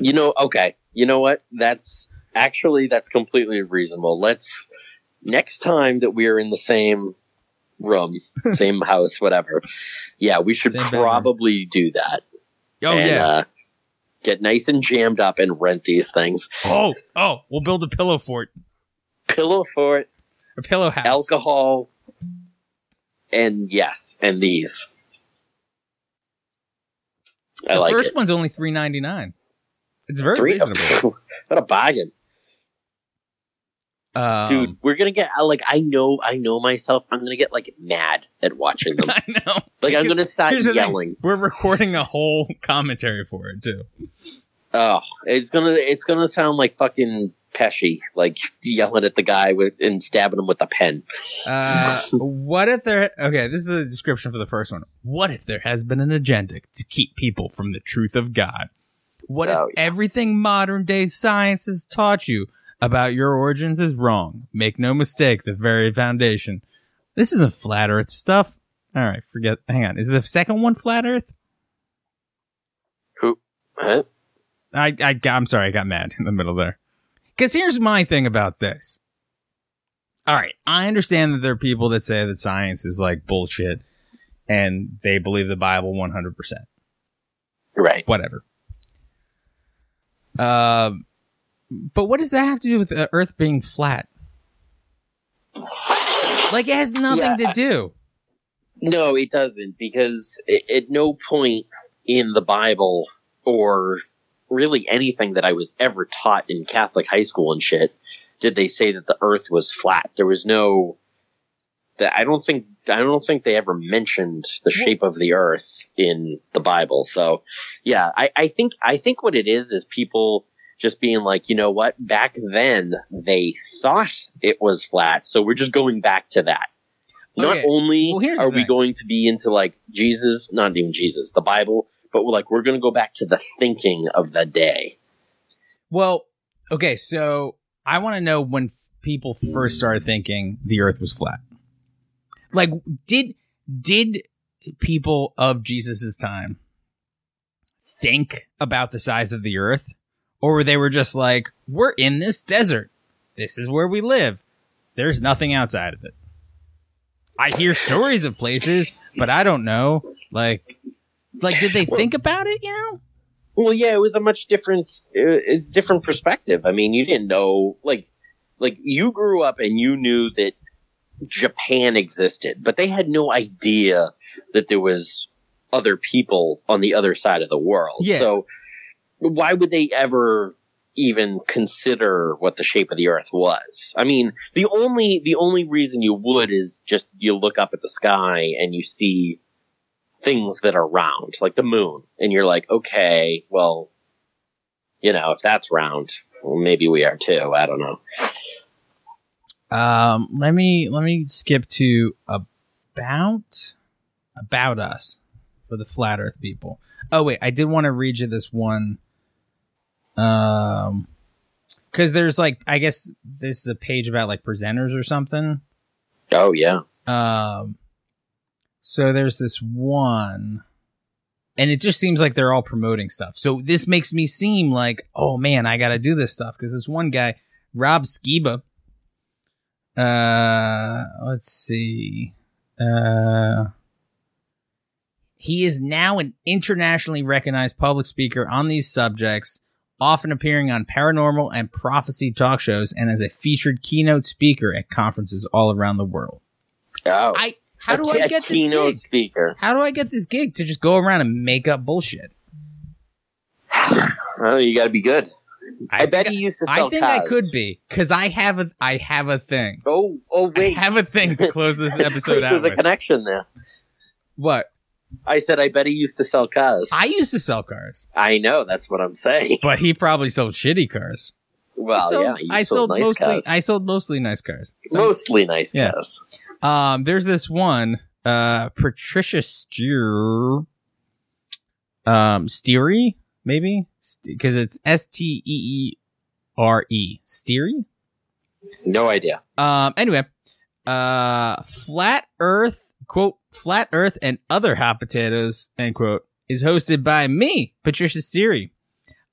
You know, okay. You know what? That's actually that's completely reasonable. Let's next time that we are in the same room, same house, whatever. Yeah, we should Same bedroom. probably do that. Oh and, yeah. Uh, get nice and jammed up and rent these things. oh oh, we'll build a pillow fort, Pillow fort, a pillow house. alcohol, and yes, and these. I the like first it. one's only three ninety nine. It's very Three, reasonable. what a bargain, Um, dude. We're gonna get like I know, I know myself. I'm gonna get like mad at watching them. I know. Like I'm gonna start thing. yelling. We're recording a whole commentary for it too. Oh, it's gonna it's gonna sound like fucking Pesci, like yelling at the guy with and stabbing him with a pen. Uh, what if there? Okay, this is a description for the first one. What if there has been an agenda to keep people from the truth of God? What Oh, if yeah. everything modern day science has taught you about your origins is wrong? Make no mistake, the very foundation. This isn't flat Earth stuff. All right, forget. Hang on. Is the second one flat Earth? Who? What? I, I, got- I'm sorry, I got mad in the middle there. Because here's my thing about this. All right, I understand that there are people that say that science is like bullshit, and they believe the Bible 100. percent Right. Whatever. Um, but what does that have to do with the Earth being flat? Like it has nothing Yeah, to do. No, it doesn't because at no point in the Bible or really anything that I was ever taught in Catholic high school and shit did they say that the Earth was flat. There was no that I don't think I don't think they ever mentioned the shape of the Earth in the Bible. So yeah, I, I think I think what it is is people just being like, you know what, back then they thought it was flat, so we're just going back to that. Not only well, are we going to be into like Jesus, not even Jesus, the Bible, but we're like we're going to go back to the thinking of the day. Well, okay, so I want to know when people first started thinking the Earth was flat. Like, did did people of Jesus's time think about the size of the Earth, or were they were just like, "We're in this desert. This is where we live. There's nothing outside of it." I hear stories of places, but I don't know. Like, like, did they think about it? You know? Well, yeah, it was a much different, uh, it's different perspective. I mean, you didn't know, like, like you grew up and you knew that Japan existed, but they had no idea that there was other people on the other side of the world. Yeah. So, why would they ever even consider what the shape of the Earth was? I mean, the only the only reason you would is just you look up at the sky and you see things that are round, like the moon, and you're like, okay, well, you know, if that's round, well, maybe we are too. I don't know. Um, let me let me skip to about about us for the flat Earth people. Oh wait, I did want to read you this one. Um, because there's like I guess this is a page about like presenters or something. Oh yeah, Um, so there's this one, and it just seems like they're all promoting stuff. So this makes me seem like, oh man, I got to do this stuff because this one guy, Rob Skiba. Uh, let's see. Uh, he is now an internationally recognized public speaker on these subjects, often appearing on paranormal and prophecy talk shows and as a featured keynote speaker at conferences all around the world. oh, I how do I get this gig? speaker? How do I get this gig to just go around and make up bullshit? Oh, you got to be good. I, bet he used to sell cars. I think cars. I could be because I have a I have a thing. Oh, oh wait, I have a thing to close this episode out There's a connection there. What? I said I bet he used to sell cars. I used to sell cars, I know that's what I'm saying. but he probably sold shitty cars. Well, I sold, yeah, I sold, sold nice mostly. cars. I sold mostly nice cars. So- Mostly nice Yeah. cars. Um, there's this one, uh, Patricia Steer, um, Steery, maybe? Because it's S T E E R E. Steery? No idea. Um, anyway, uh, Flat Earth, quote, Flat Earth and Other Hot Potatoes, end quote, is hosted by me, Patricia Steery.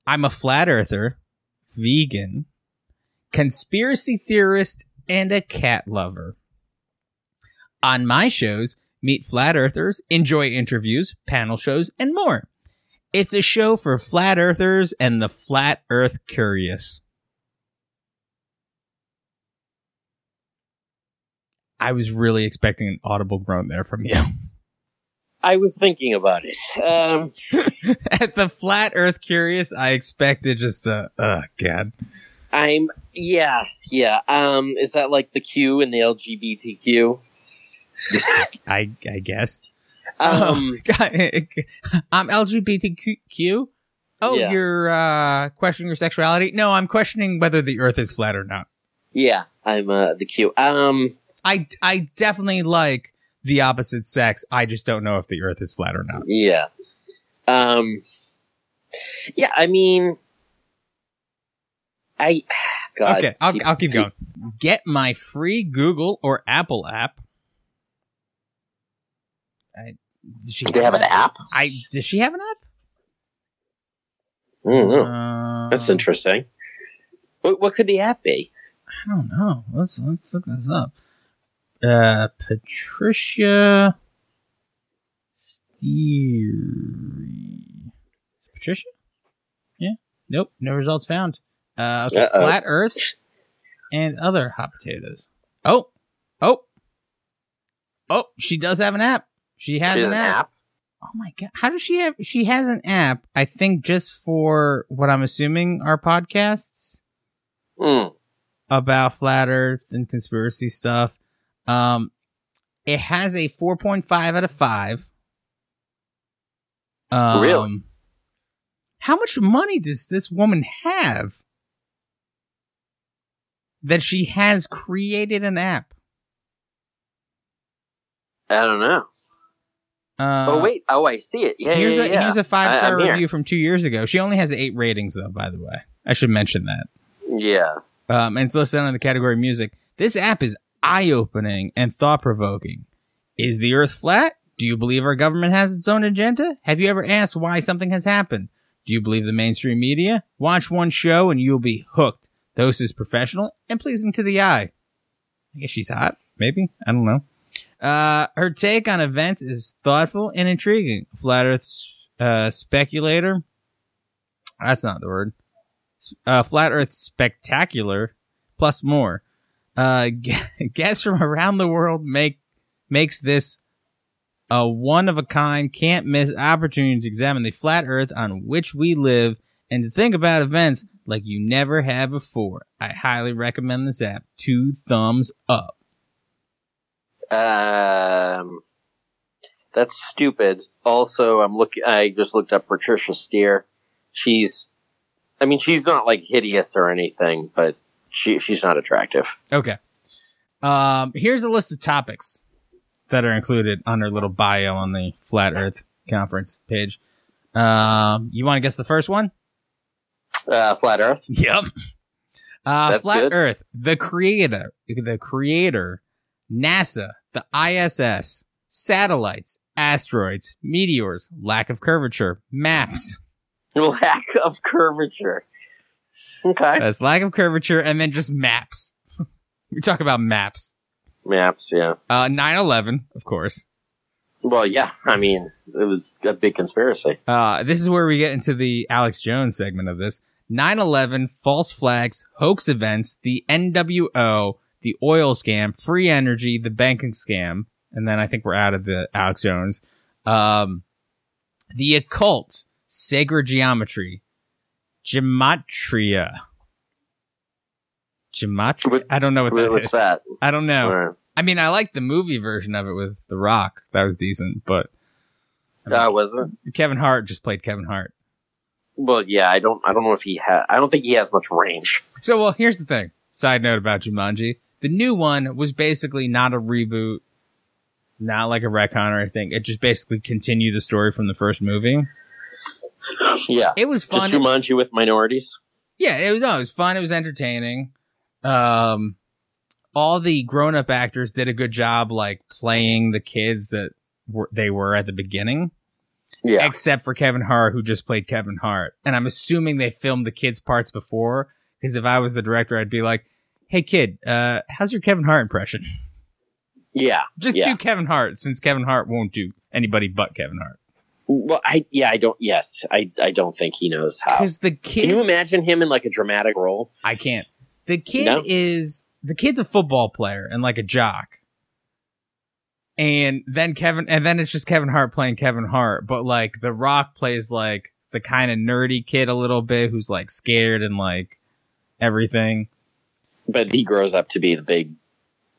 I'm a flat earther, vegan, conspiracy theorist, and a cat lover. On my shows, meet flat earthers, enjoy interviews, panel shows, and more. It's a show for flat earthers and the flat earth curious. I was really expecting an audible groan there from you. I was thinking about it. Um, At the flat Earth curious, I expected just a oh god. I'm yeah, yeah. Um, is that like the Q in the LGBTQ? I I guess. Um, I'm LGBTQ. Oh, Yeah. you're uh, questioning your sexuality? No, I'm questioning whether the Earth is flat or not. yeah, I'm uh, the Q. Um, I I definitely like the opposite sex. I just don't know if the Earth is flat or not. yeah. Um, yeah. I mean, I. God. okay, I'll keep- I'll keep going. Get my free Google or Apple app. I, does she Do they have an app? I does she have an app? I don't know. Uh, That's interesting. What, what could the app be? I don't know. Let's let's look this up. Uh, Patricia Steery. Is it Patricia? Yeah. Nope. No results found. Uh, okay. Uh-oh. Flat Earth and other hot potatoes. Oh, oh, oh! She does have an app. She has She has an, an app. app? Oh my god! How does she have? She has an app. I think just for what I'm assuming are podcasts Mm. about flat earth and conspiracy stuff. Um, it has a 4.5 out of 5. Um, Really? How much money does this woman have that she has created an app? I don't know. Uh, oh wait. Oh, I see it. Yeah, here's yeah, a yeah. here's a five star I'm here. review from two years ago. She only has eight ratings though. By the way, I should mention that. Yeah. um, and it's listed under the category music. This app is eye opening and thought provoking. Is the earth flat? Do you believe our government has its own agenda? Have you ever asked why something has happened? Do you believe the mainstream media? Watch one show and you'll be hooked. The host is professional and pleasing to the eye. I guess she's hot, maybe? I don't know. Uh, her take on events is thoughtful and intriguing. Flat Earth uh, speculator. That's not the word uh, Flat Earth Spectacular, plus more. Uh, gu- guests from around the world make makes this a one of a kind, can't miss opportunity to examine the flat Earth on which we live and to think about events like you never have before. I highly recommend this app. Two thumbs up. Um, that's stupid. Also, I'm looking. I just looked up Patricia Steer. She's, I mean, she's not like hideous or anything, but she she's not attractive. Okay. Um, here's a list of topics that are included on her little bio on the Flat Earth conference page. Um, you want to guess the first one? Uh, flat Earth. Yep. Uh, That's Flat good. Earth, the creator, the creator, NASA, the ISS, satellites, asteroids, meteors, lack of curvature, maps. Lack of curvature. Okay. That's lack of curvature, and then just maps. we talk about maps. Maps. Yeah. Uh, 9-11, of course. Well, yeah. I mean, it was a big conspiracy. Uh, this is where we get into the Alex Jones segment of this. 9-11, false flags, hoax events, the NWO, the oil scam, free energy, the banking scam, and then I think we're out of the Alex Jones. Um, the occult, sacred geometry, gematria. Gematria? What- I don't know what that What's is. that? I don't know. Or- I mean, I like the movie version of it with The Rock. That was decent, but I mean, Uh, wasn't. Kevin Hart just played Kevin Hart. Well, yeah. I don't. I don't know if he had. I don't think he has much range. So, well, here's the thing. Side note about Jumanji. The new one was basically not a reboot, not like a retcon or anything. It just basically continued the story from the first movie. Yeah. It was fun. Just Jumanji with minorities. yeah, it was, no, it was fun. It was entertaining. Um, all the grown up actors did a good job, like playing the kids that were, they were at the beginning. Yeah. except for Kevin Hart, who just played Kevin Hart. And I'm assuming they filmed the kids' parts before, because if I was the director, I'd be like, "Hey, kid, uh, how's your Kevin Hart impression? Yeah. Just Yeah. do Kevin Hart, since Kevin Hart won't do anybody but Kevin Hart. Well, I yeah. I don't. Yes. I. I don't think he knows how. Because the kid, Can you imagine him in like a dramatic role? I can't. The kid No? is the kid's a football player and like a jock. And then Kevin, and then it's just Kevin Hart playing Kevin Hart, but like The Rock plays like the kind of nerdy kid a little bit who's like scared and like everything. But he grows up to be the big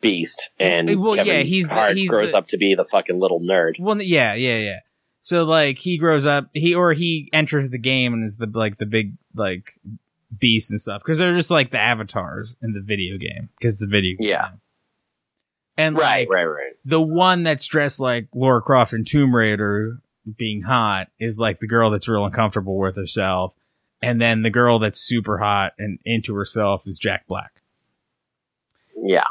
beast, and Well, Kevin yeah, he's the- Hart he's grows the- up to be the fucking little nerd. Well, yeah, yeah, yeah. So like he grows up, he or he enters the game and is the like the big like beast and stuff because they're just like the avatars in the video game because the video game. Yeah. And Right, like right, right. the one that's dressed like Laura Croft in Tomb Raider being hot is like the girl that's real uncomfortable with herself. And then the girl that's super hot and into herself is Jack Black. Yeah,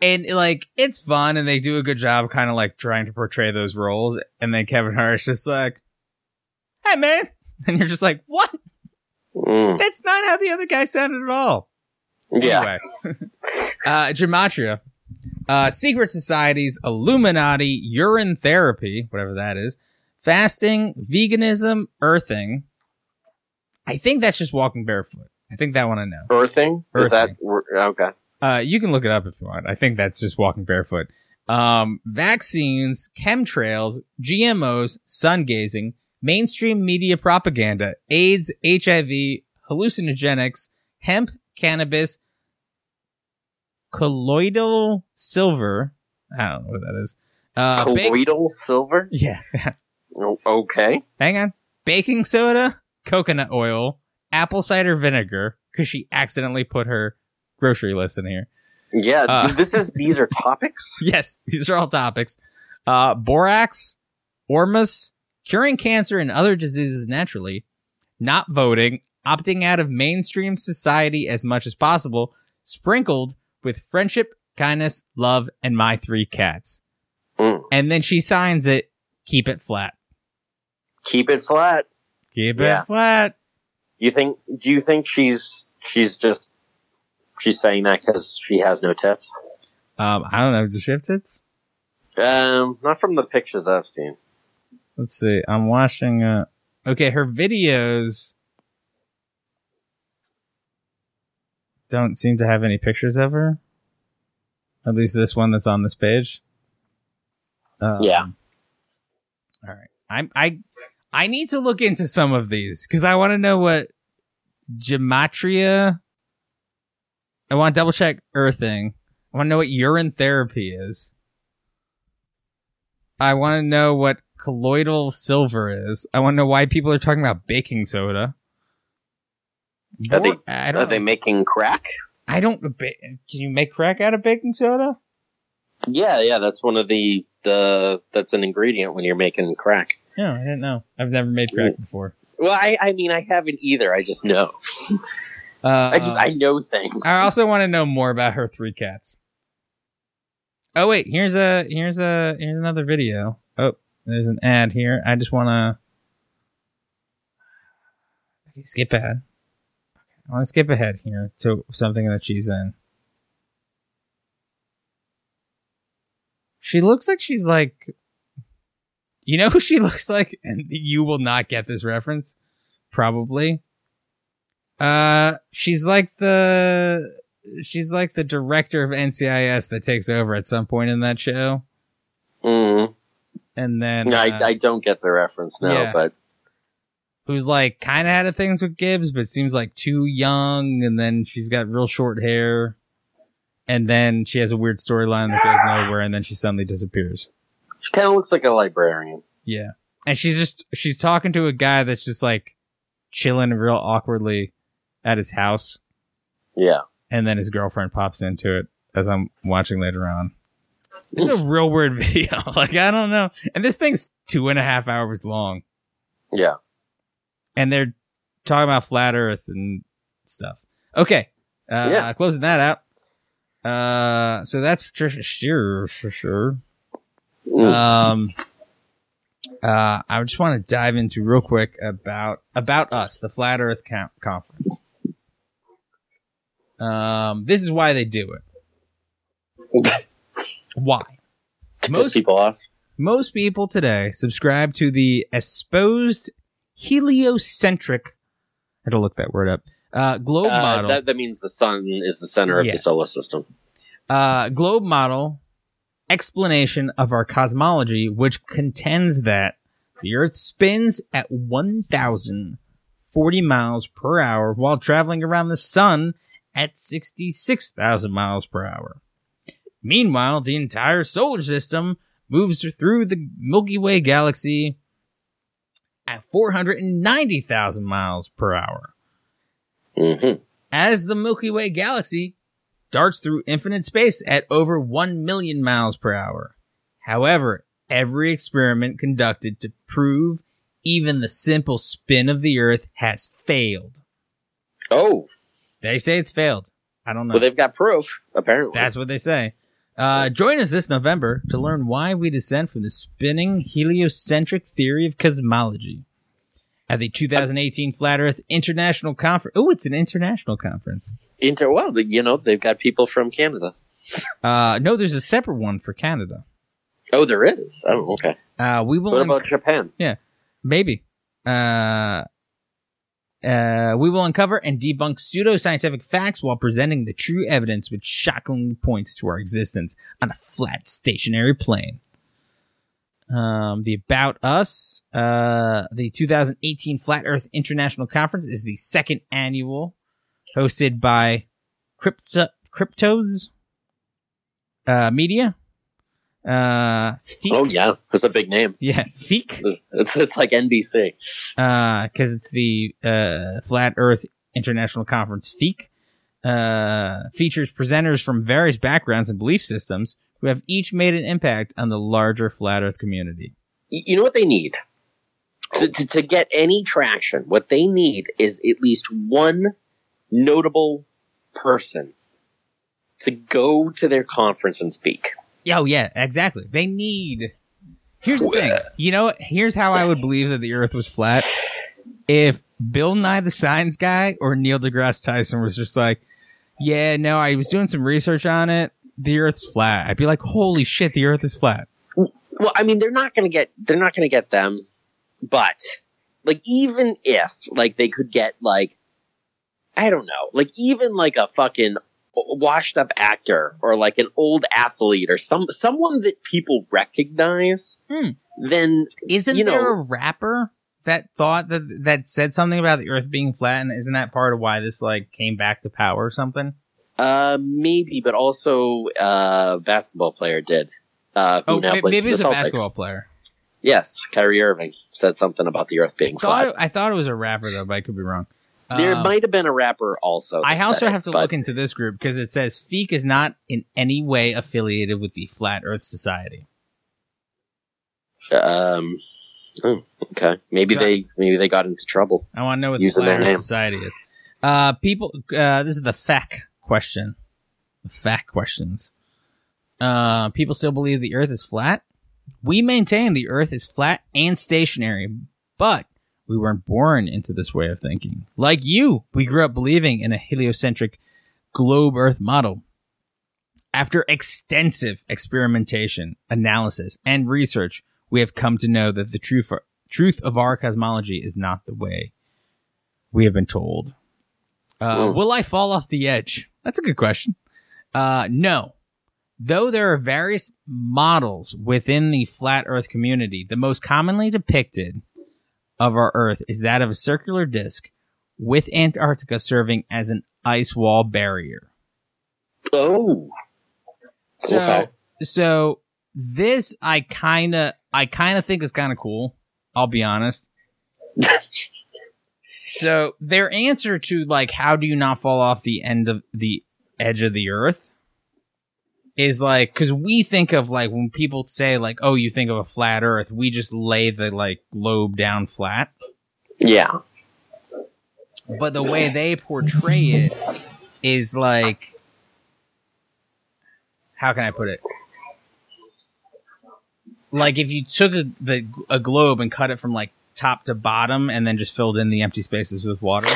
And like it's fun and they do a good job kind of like trying to portray those roles. And then Kevin Hart's just like, Hey man. And you're just like, What? Mm. That's not how the other guy sounded at all. yeah. Anyway. uh, Gematria. Uh, secret societies, Illuminati, urine therapy, whatever that is, fasting, veganism, earthing. I think that's just walking barefoot. I think that one I know. Earthing is that Earthing. okay? Uh, you can look it up if you want. I think that's just walking barefoot. Um, vaccines, chemtrails, GMOs, sun gazing, mainstream media propaganda, AIDS, HIV, hallucinogenics, hemp, cannabis, colloidal silver. I don't know what that is. Uh, Colloidal silver. yeah. O- Okay. Hang on. Baking soda, coconut oil, apple cider vinegar, because she accidentally put her grocery list in here. Yeah, Uh, this is these are topics. Yes, these are all topics. Uh, borax, ormus, curing cancer and other diseases naturally, not voting, opting out of mainstream society as much as possible, sprinkled with friendship, kindness, love, and my three cats. Mm. And then she signs it, keep it flat. Keep it flat. Keep Yeah. it flat. You think? Do you think she's she's just she's saying that because she has no tits? Um, I don't know, does she have tits? Um, not from the pictures I've seen. Let's see. I'm watching. Uh, okay, her videos don't seem to have any pictures of her. At least this one that's on this page. Um, Yeah. All right. I'm I I need to look into some of these because I want to know what gematria. I want to double check earthing. I want to know what urine therapy is. I want to know what colloidal silver is. I want to know why people are talking about baking soda. Are they- Bor- I don't Are they making crack? I don't. Can you make crack out of baking soda? Yeah, yeah. That's one of the the that's an ingredient when you're making crack. No, I didn't know. I've never made crack before. Well, I I mean I haven't either. I just know. Uh, I just I know things. I also want to know more about her three cats. Oh wait, here's a here's a here's another video. Oh, there's an ad here. I just want to okay, skip ahead. Okay, I want to skip ahead here to something that she's in. She looks like she's like you know who she looks like and you will not get this reference probably. Uh she's like the she's like the director of NCIS that takes over at some point in that show. Mm. And then No, uh, I, I don't get the reference now, yeah. but who's like kind of had a things with Gibbs, but seems like too young. And then she's got real short hair. And then she has a weird storyline that goes nowhere. And then she suddenly disappears. she kind of looks like a librarian. Yeah. And she's just, she's talking to a guy that's just like chilling real awkwardly at his house. Yeah. And then his girlfriend pops into it as I'm watching later on. It's a real weird video. like, I don't know. And this thing's two and a half hours long. Yeah. and they're talking about flat Earth and stuff. Okay, uh, Yeah. closing that out. Uh, so that's for sure, for sure. Um, uh, I just want to dive into real quick about about us, the Flat Earth Con- Conference. Um, this is why they do it. Why? Most people off. most people today subscribe to the exposed heliocentric. I had to look that word up. Uh, globe Uh, model. that, that means the sun is the center of the solar system. uh, globe model, explanation of our cosmology, which contends that the Earth spins at 1,040 miles per hour while traveling around the Sun at 66,000 miles per hour. Meanwhile, the entire solar system moves through the Milky Way galaxy at 490,000 miles per hour. hmm As the Milky Way galaxy darts through infinite space at over 1 million miles per hour. However, every experiment conducted to prove even the simple spin of the Earth has failed. Oh, They say it's failed. I don't know. well, they've got proof, apparently. That's what they say. Uh, join us this November to learn why we descend from the spinning heliocentric theory of cosmology at the 2018 Flat Earth International Conference. Oh, it's an international conference. Inter, well, you know, they've got people from Canada. Uh, no, there's a separate one for Canada. Oh, there is. Oh, okay. Uh, we will What about Japan? Yeah, maybe. Uh, uh, we will uncover and debunk pseudoscientific facts while presenting the true evidence which shockingly points to our existence on a flat stationary plane. Um, the About Us, uh, the 2018 Flat Earth International Conference is the second annual hosted by Crypto, Cryptos, uh, Media, uh, Feek. Oh, yeah. That's a big name. Yeah, Feek. It's, it's like NBC. Uh, because it's the uh, Flat Earth International Conference FEIC. Uh, features presenters from various backgrounds and belief systems who have each made an impact on the larger flat Earth community. You know what they need? To, to, to get any traction, what they need is at least one notable person to go to their conference and speak. Yeah, Oh yeah, exactly. They need. Here's the thing. You know, here's how I would believe that the Earth was flat. If Bill Nye the Science Guy or Neil deGrasse Tyson was just like, "Yeah, no, I was doing some research on it. The Earth's flat," I'd be like, "Holy shit, the Earth is flat." Well, I mean, they're not going to get they're not going to get them, but like even if like they could get like I don't know, like even like a fucking washed up actor or like an old athlete or some someone that people recognize, Hmm. then Isn't You know- there a rapper that thought that that said something about the Earth being flat, and isn't that part of why this like came back to power or something? uh maybe, but also uh basketball player did. Uh, who Oh, now maybe it's a basketball player. Yes, Kyrie Irving said something about the Earth being Thought flat. it- I thought it was a rapper though, but I could be wrong. There Um, might have been a rapper also. I also said it, have to but- look into this group because it says Feek is not in any way affiliated with the Flat Earth Society. Um. oh, okay. Maybe Yeah. they maybe they got into trouble. I want to know what the Flat Earth name. Society is. Uh, people, uh, this is the fact question. The fact questions. Uh, people still believe the Earth is flat. We maintain the Earth is flat and stationary, but we weren't born into this way of thinking. Like you, we grew up believing in a heliocentric globe Earth model. After extensive experimentation, analysis, and research, we have come to know that the truth, truth of our cosmology is not the way we have been told. Uh. Will I fall off the edge? That's a good question. Uh, no. Though there are various models within the flat Earth community, the most commonly depicted of our Earth is that of a circular disk with Antarctica serving as an ice wall barrier. Oh, So, Okay. so this I kind of, I kind of think is kind of cool. I'll be honest. so their answer to like, how do you not fall off the end of the edge of the earth is like, cause we think of like, when people say like, oh, you think of a flat earth, we just lay the like globe down flat. yeah. But the way they portray it is like, how can I put it? Like if you took a, the, a globe and cut it from like top to bottom and then just filled in the empty spaces with water.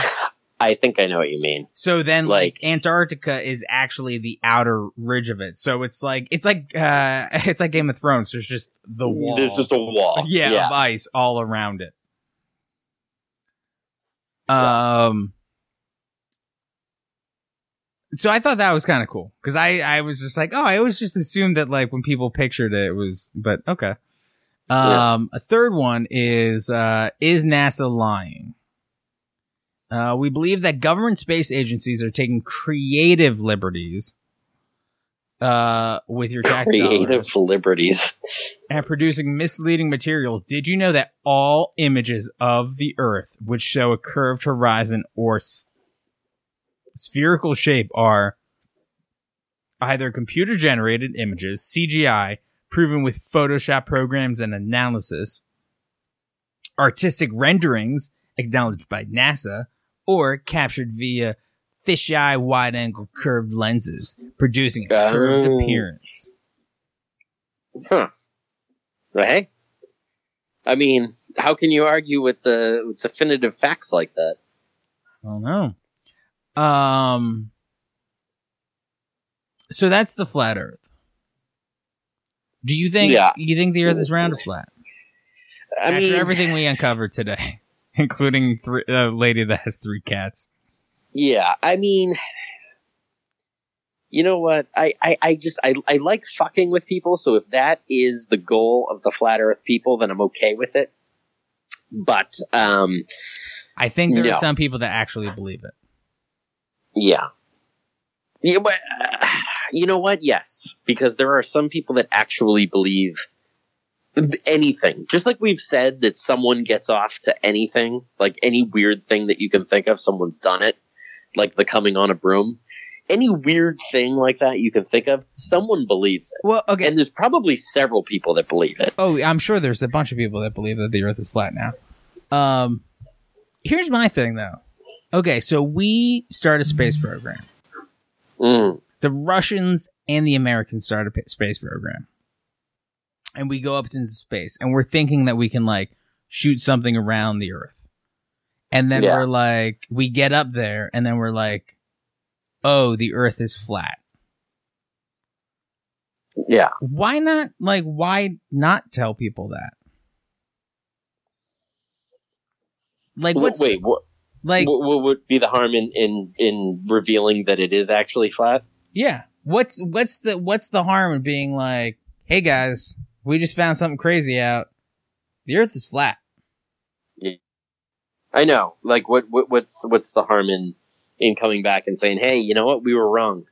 I think I know what you mean. So then like, Like- Antarctica is actually the outer ridge of it. So it's like, it's like, uh, it's like Game of Thrones. There's just the wall. There's just a wall. yeah, yeah. of ice all around it. Um, so I thought that was kind of cool because I I was just like, oh, I always just assumed that like when people pictured it, it was, but okay. Um, a third one is uh, is NASA lying? Uh, we believe that government space agencies are taking creative liberties uh, with your tax Creative dollars liberties. and producing misleading material. Did you know that all images of the Earth which show a curved horizon or s- spherical shape are either computer generated images, CGI, proven with Photoshop programs and analysis, artistic renderings acknowledged by NASA, or captured via fisheye wide angle curved lenses, producing a curved Oh. appearance. Huh. Well, hey. I mean, how can you argue with the with definitive facts like that? I don't know. Um. So that's the flat Earth. Do you think? Yeah. You think the Earth is round or flat? I After mean, everything we uncovered today, including three, a lady that has three cats. yeah. I mean, you know what? I, I, I just I, I like fucking with people. So if that is the goal of the flat Earth people, then I'm okay with it. But um, I think there No. are some people that actually believe it. Yeah. Yeah, but uh, you know what? Yes, because there are some people that actually believe anything. Just like we've said that someone gets off to anything, like any weird thing that you can think of, someone's done it, like the coming on a broom. Any weird thing like that you can think of, someone believes it. Well, okay. And there's probably several people that believe it. Oh, I'm sure there's a bunch of people that believe that the Earth is flat now. Um, here's my thing though. Okay, so we start a space program. Mm, the Russians and the Americans start a p- space program. And we go up into space and we're thinking that we can like shoot something around the earth. And then Yeah. we're like, we get up there and then we're like, oh, the earth is flat. yeah. Why not, like, why not tell people that? Like, what's, Wait, what, like, what, what would be the harm in, in, in revealing that it is actually flat? Yeah. What's what's the what's the harm in being like, hey guys, we just found something crazy out. The Earth is flat. Yeah. I know. Like, what, what what's what's the harm in in coming back and saying, "Hey, you know what? We were wrong."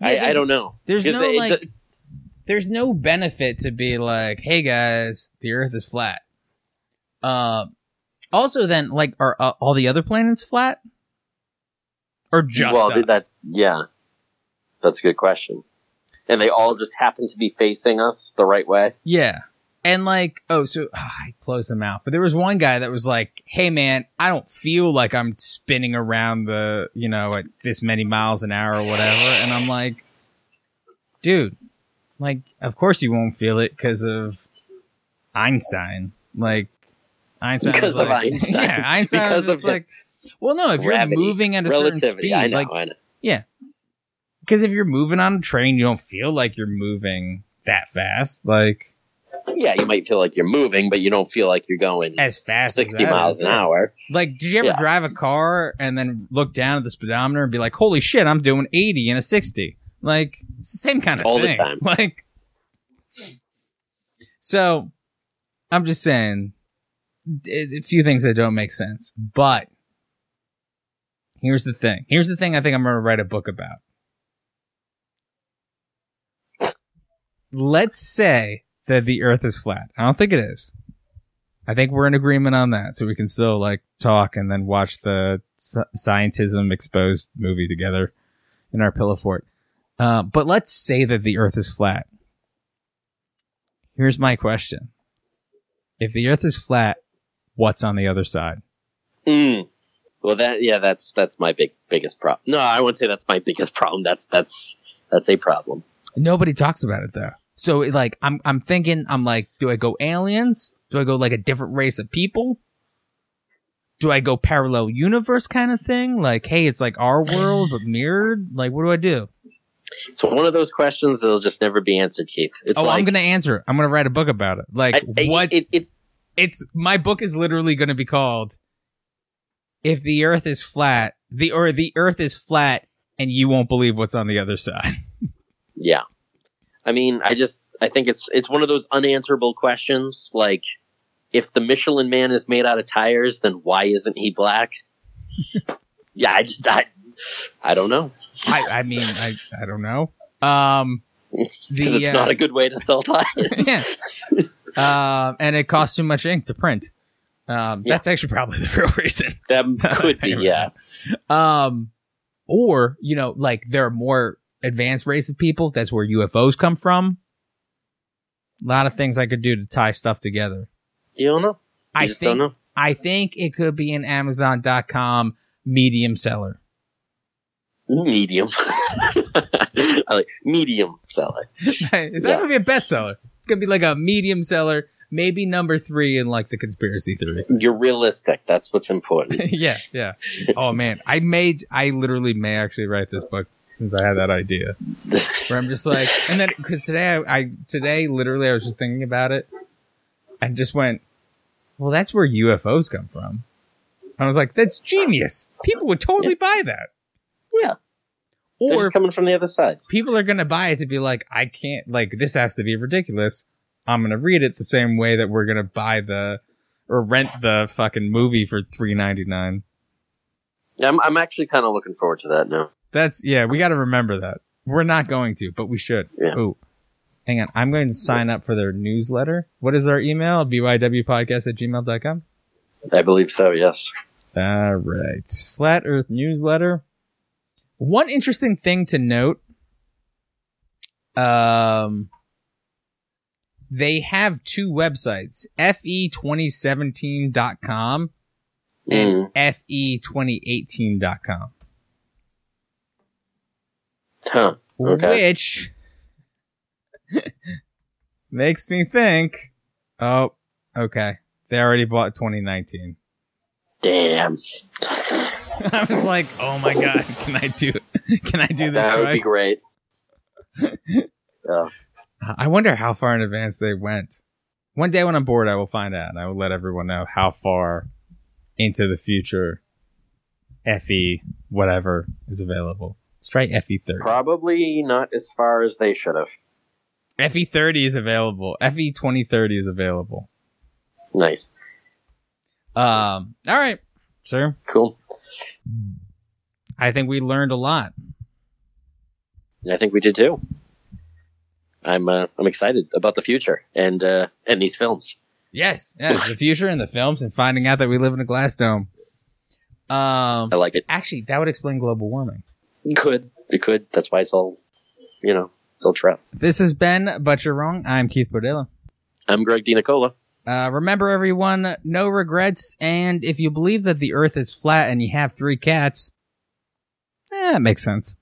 Yeah, I, I don't know. There's no it- like, it- there's no benefit to be like, hey guys, the Earth is flat. Uh, also, then like, are uh, all the other planets flat, or just well, us? that yeah, that's a good question. And they all just happen to be facing us the right way. Yeah. And like, oh, so ah, I closed them out. But there was one guy that was like, "Hey, man, I don't feel like I'm spinning around the, you know, at this many miles an hour or whatever." And I'm like, "Dude, like, of course you won't feel it because of Einstein. Like, Einstein Because of like- Einstein. Yeah, Einstein Because was of like, well, no, if gravity, you're moving at a certain Relativity. speed, I know. like, I know. Because if you're moving on a train, you don't feel like you're moving that fast, like Yeah, you might feel like you're moving, but you don't feel like you're going as fast sixty that miles is. an hour. Like, did you ever Yeah. drive a car and then look down at the speedometer and be like, "Holy shit, I'm doing 80 in a 60"? Like, it's the same kind of All the time. Like, so I'm just saying a few things that don't make sense. But here's the thing. Here's the thing. I think I'm going to write a book about. Let's say that the Earth is flat. I don't think it is. I think we're in agreement on that, so we can still like talk and then watch the sci- scientism exposed movie together in our pillow fort. Uh, but let's say that the Earth is flat. Here's my question: If the Earth is flat, what's on the other side? Mm. Well, that yeah, that's that's my big biggest problem. No, I wouldn't say that's my biggest problem. That's that's that's a problem. Nobody talks about it though. So like, I'm I'm thinking, I'm like, do I go aliens? Do I go like a different race of people? Do I go parallel universe kind of thing? Like, hey, it's like our world but mirrored. Like, what do I do? It's one of those questions that'll just never be answered, Keith. It's oh, like I'm gonna answer it. I'm gonna write a book about it. Like, I- I- what? it- it's it's my book is literally gonna be called "If the Earth is flat, the or the Earth is flat and you won't believe what's on the other side. Yeah. I mean, I just I think it's it's one of those unanswerable questions like if the Michelin man is made out of tires, then why isn't he black? yeah, I just I I don't know. I, I mean, I, I don't know. Um, Because it's uh, not a good way to sell tires. yeah. Um, and it costs too much ink to print. Um, Yeah. that's actually probably the real reason. that could be, yeah. Um, or, you know, like there are more advanced race of people. That's where UFOs come from. A lot of things I could do to tie stuff together. You don't know. You I think, don't know. I think it could be an Amazon.com medium seller. Medium. I like medium seller. it's Yeah. not going to be a bestseller. It's to be like a medium seller, maybe number three in like the conspiracy theory. You're realistic. That's what's important. yeah, yeah. Oh man, I made, I literally may actually write this book since I had that idea. Where I'm just like, and then because today I, I, today literally I was just thinking about it, and just went, well, that's where UFOs come from. I was like, that's genius. People would totally buy that. yeah. Or coming from the other side. people are gonna buy it to be like, I can't, like, this has to be ridiculous. I'm gonna read it the same way that we're gonna buy the or rent the fucking movie for three ninety nine. I'm I'm actually kind of looking forward to that now. That's yeah, we got to remember that. We're not going to, but we should. Yeah. Oh, hang on. I'm going to sign up for their newsletter. What is our email? bywpodcast at gmail.com. I believe so. Yes. All right. Flat Earth newsletter. One interesting thing to note. Um, they have two websites, E fe2017.com and E fe2018.com. Huh. Okay. Which makes me think, oh, okay. They already bought 2019. Damn. I was like, oh my god, can I do can I do this That would be great. yeah. I wonder how far in advance they went. One day when I'm bored, I will find out and I will let everyone know how far into the future FE whatever is available. Let's try FE30. Probably not as far as they should have. FE30 is available. FE 2030 is available. Nice. Um, all right, sir. Cool. I think we learned a lot. I think we did too. I'm uh, I'm excited about the future and uh, and these films. Yes, yes, the future and the films and finding out that we live in a glass dome. Um, I like it. actually, that would explain global warming. It could. It could. That's why it's all, you know, it's all trap. This has been But You're Wrong. I'm Keith Bordilla. I'm Greg DiNicola. Uh, remember, everyone, no regrets. And if you believe that the earth is flat and you have three cats, eh, it makes sense.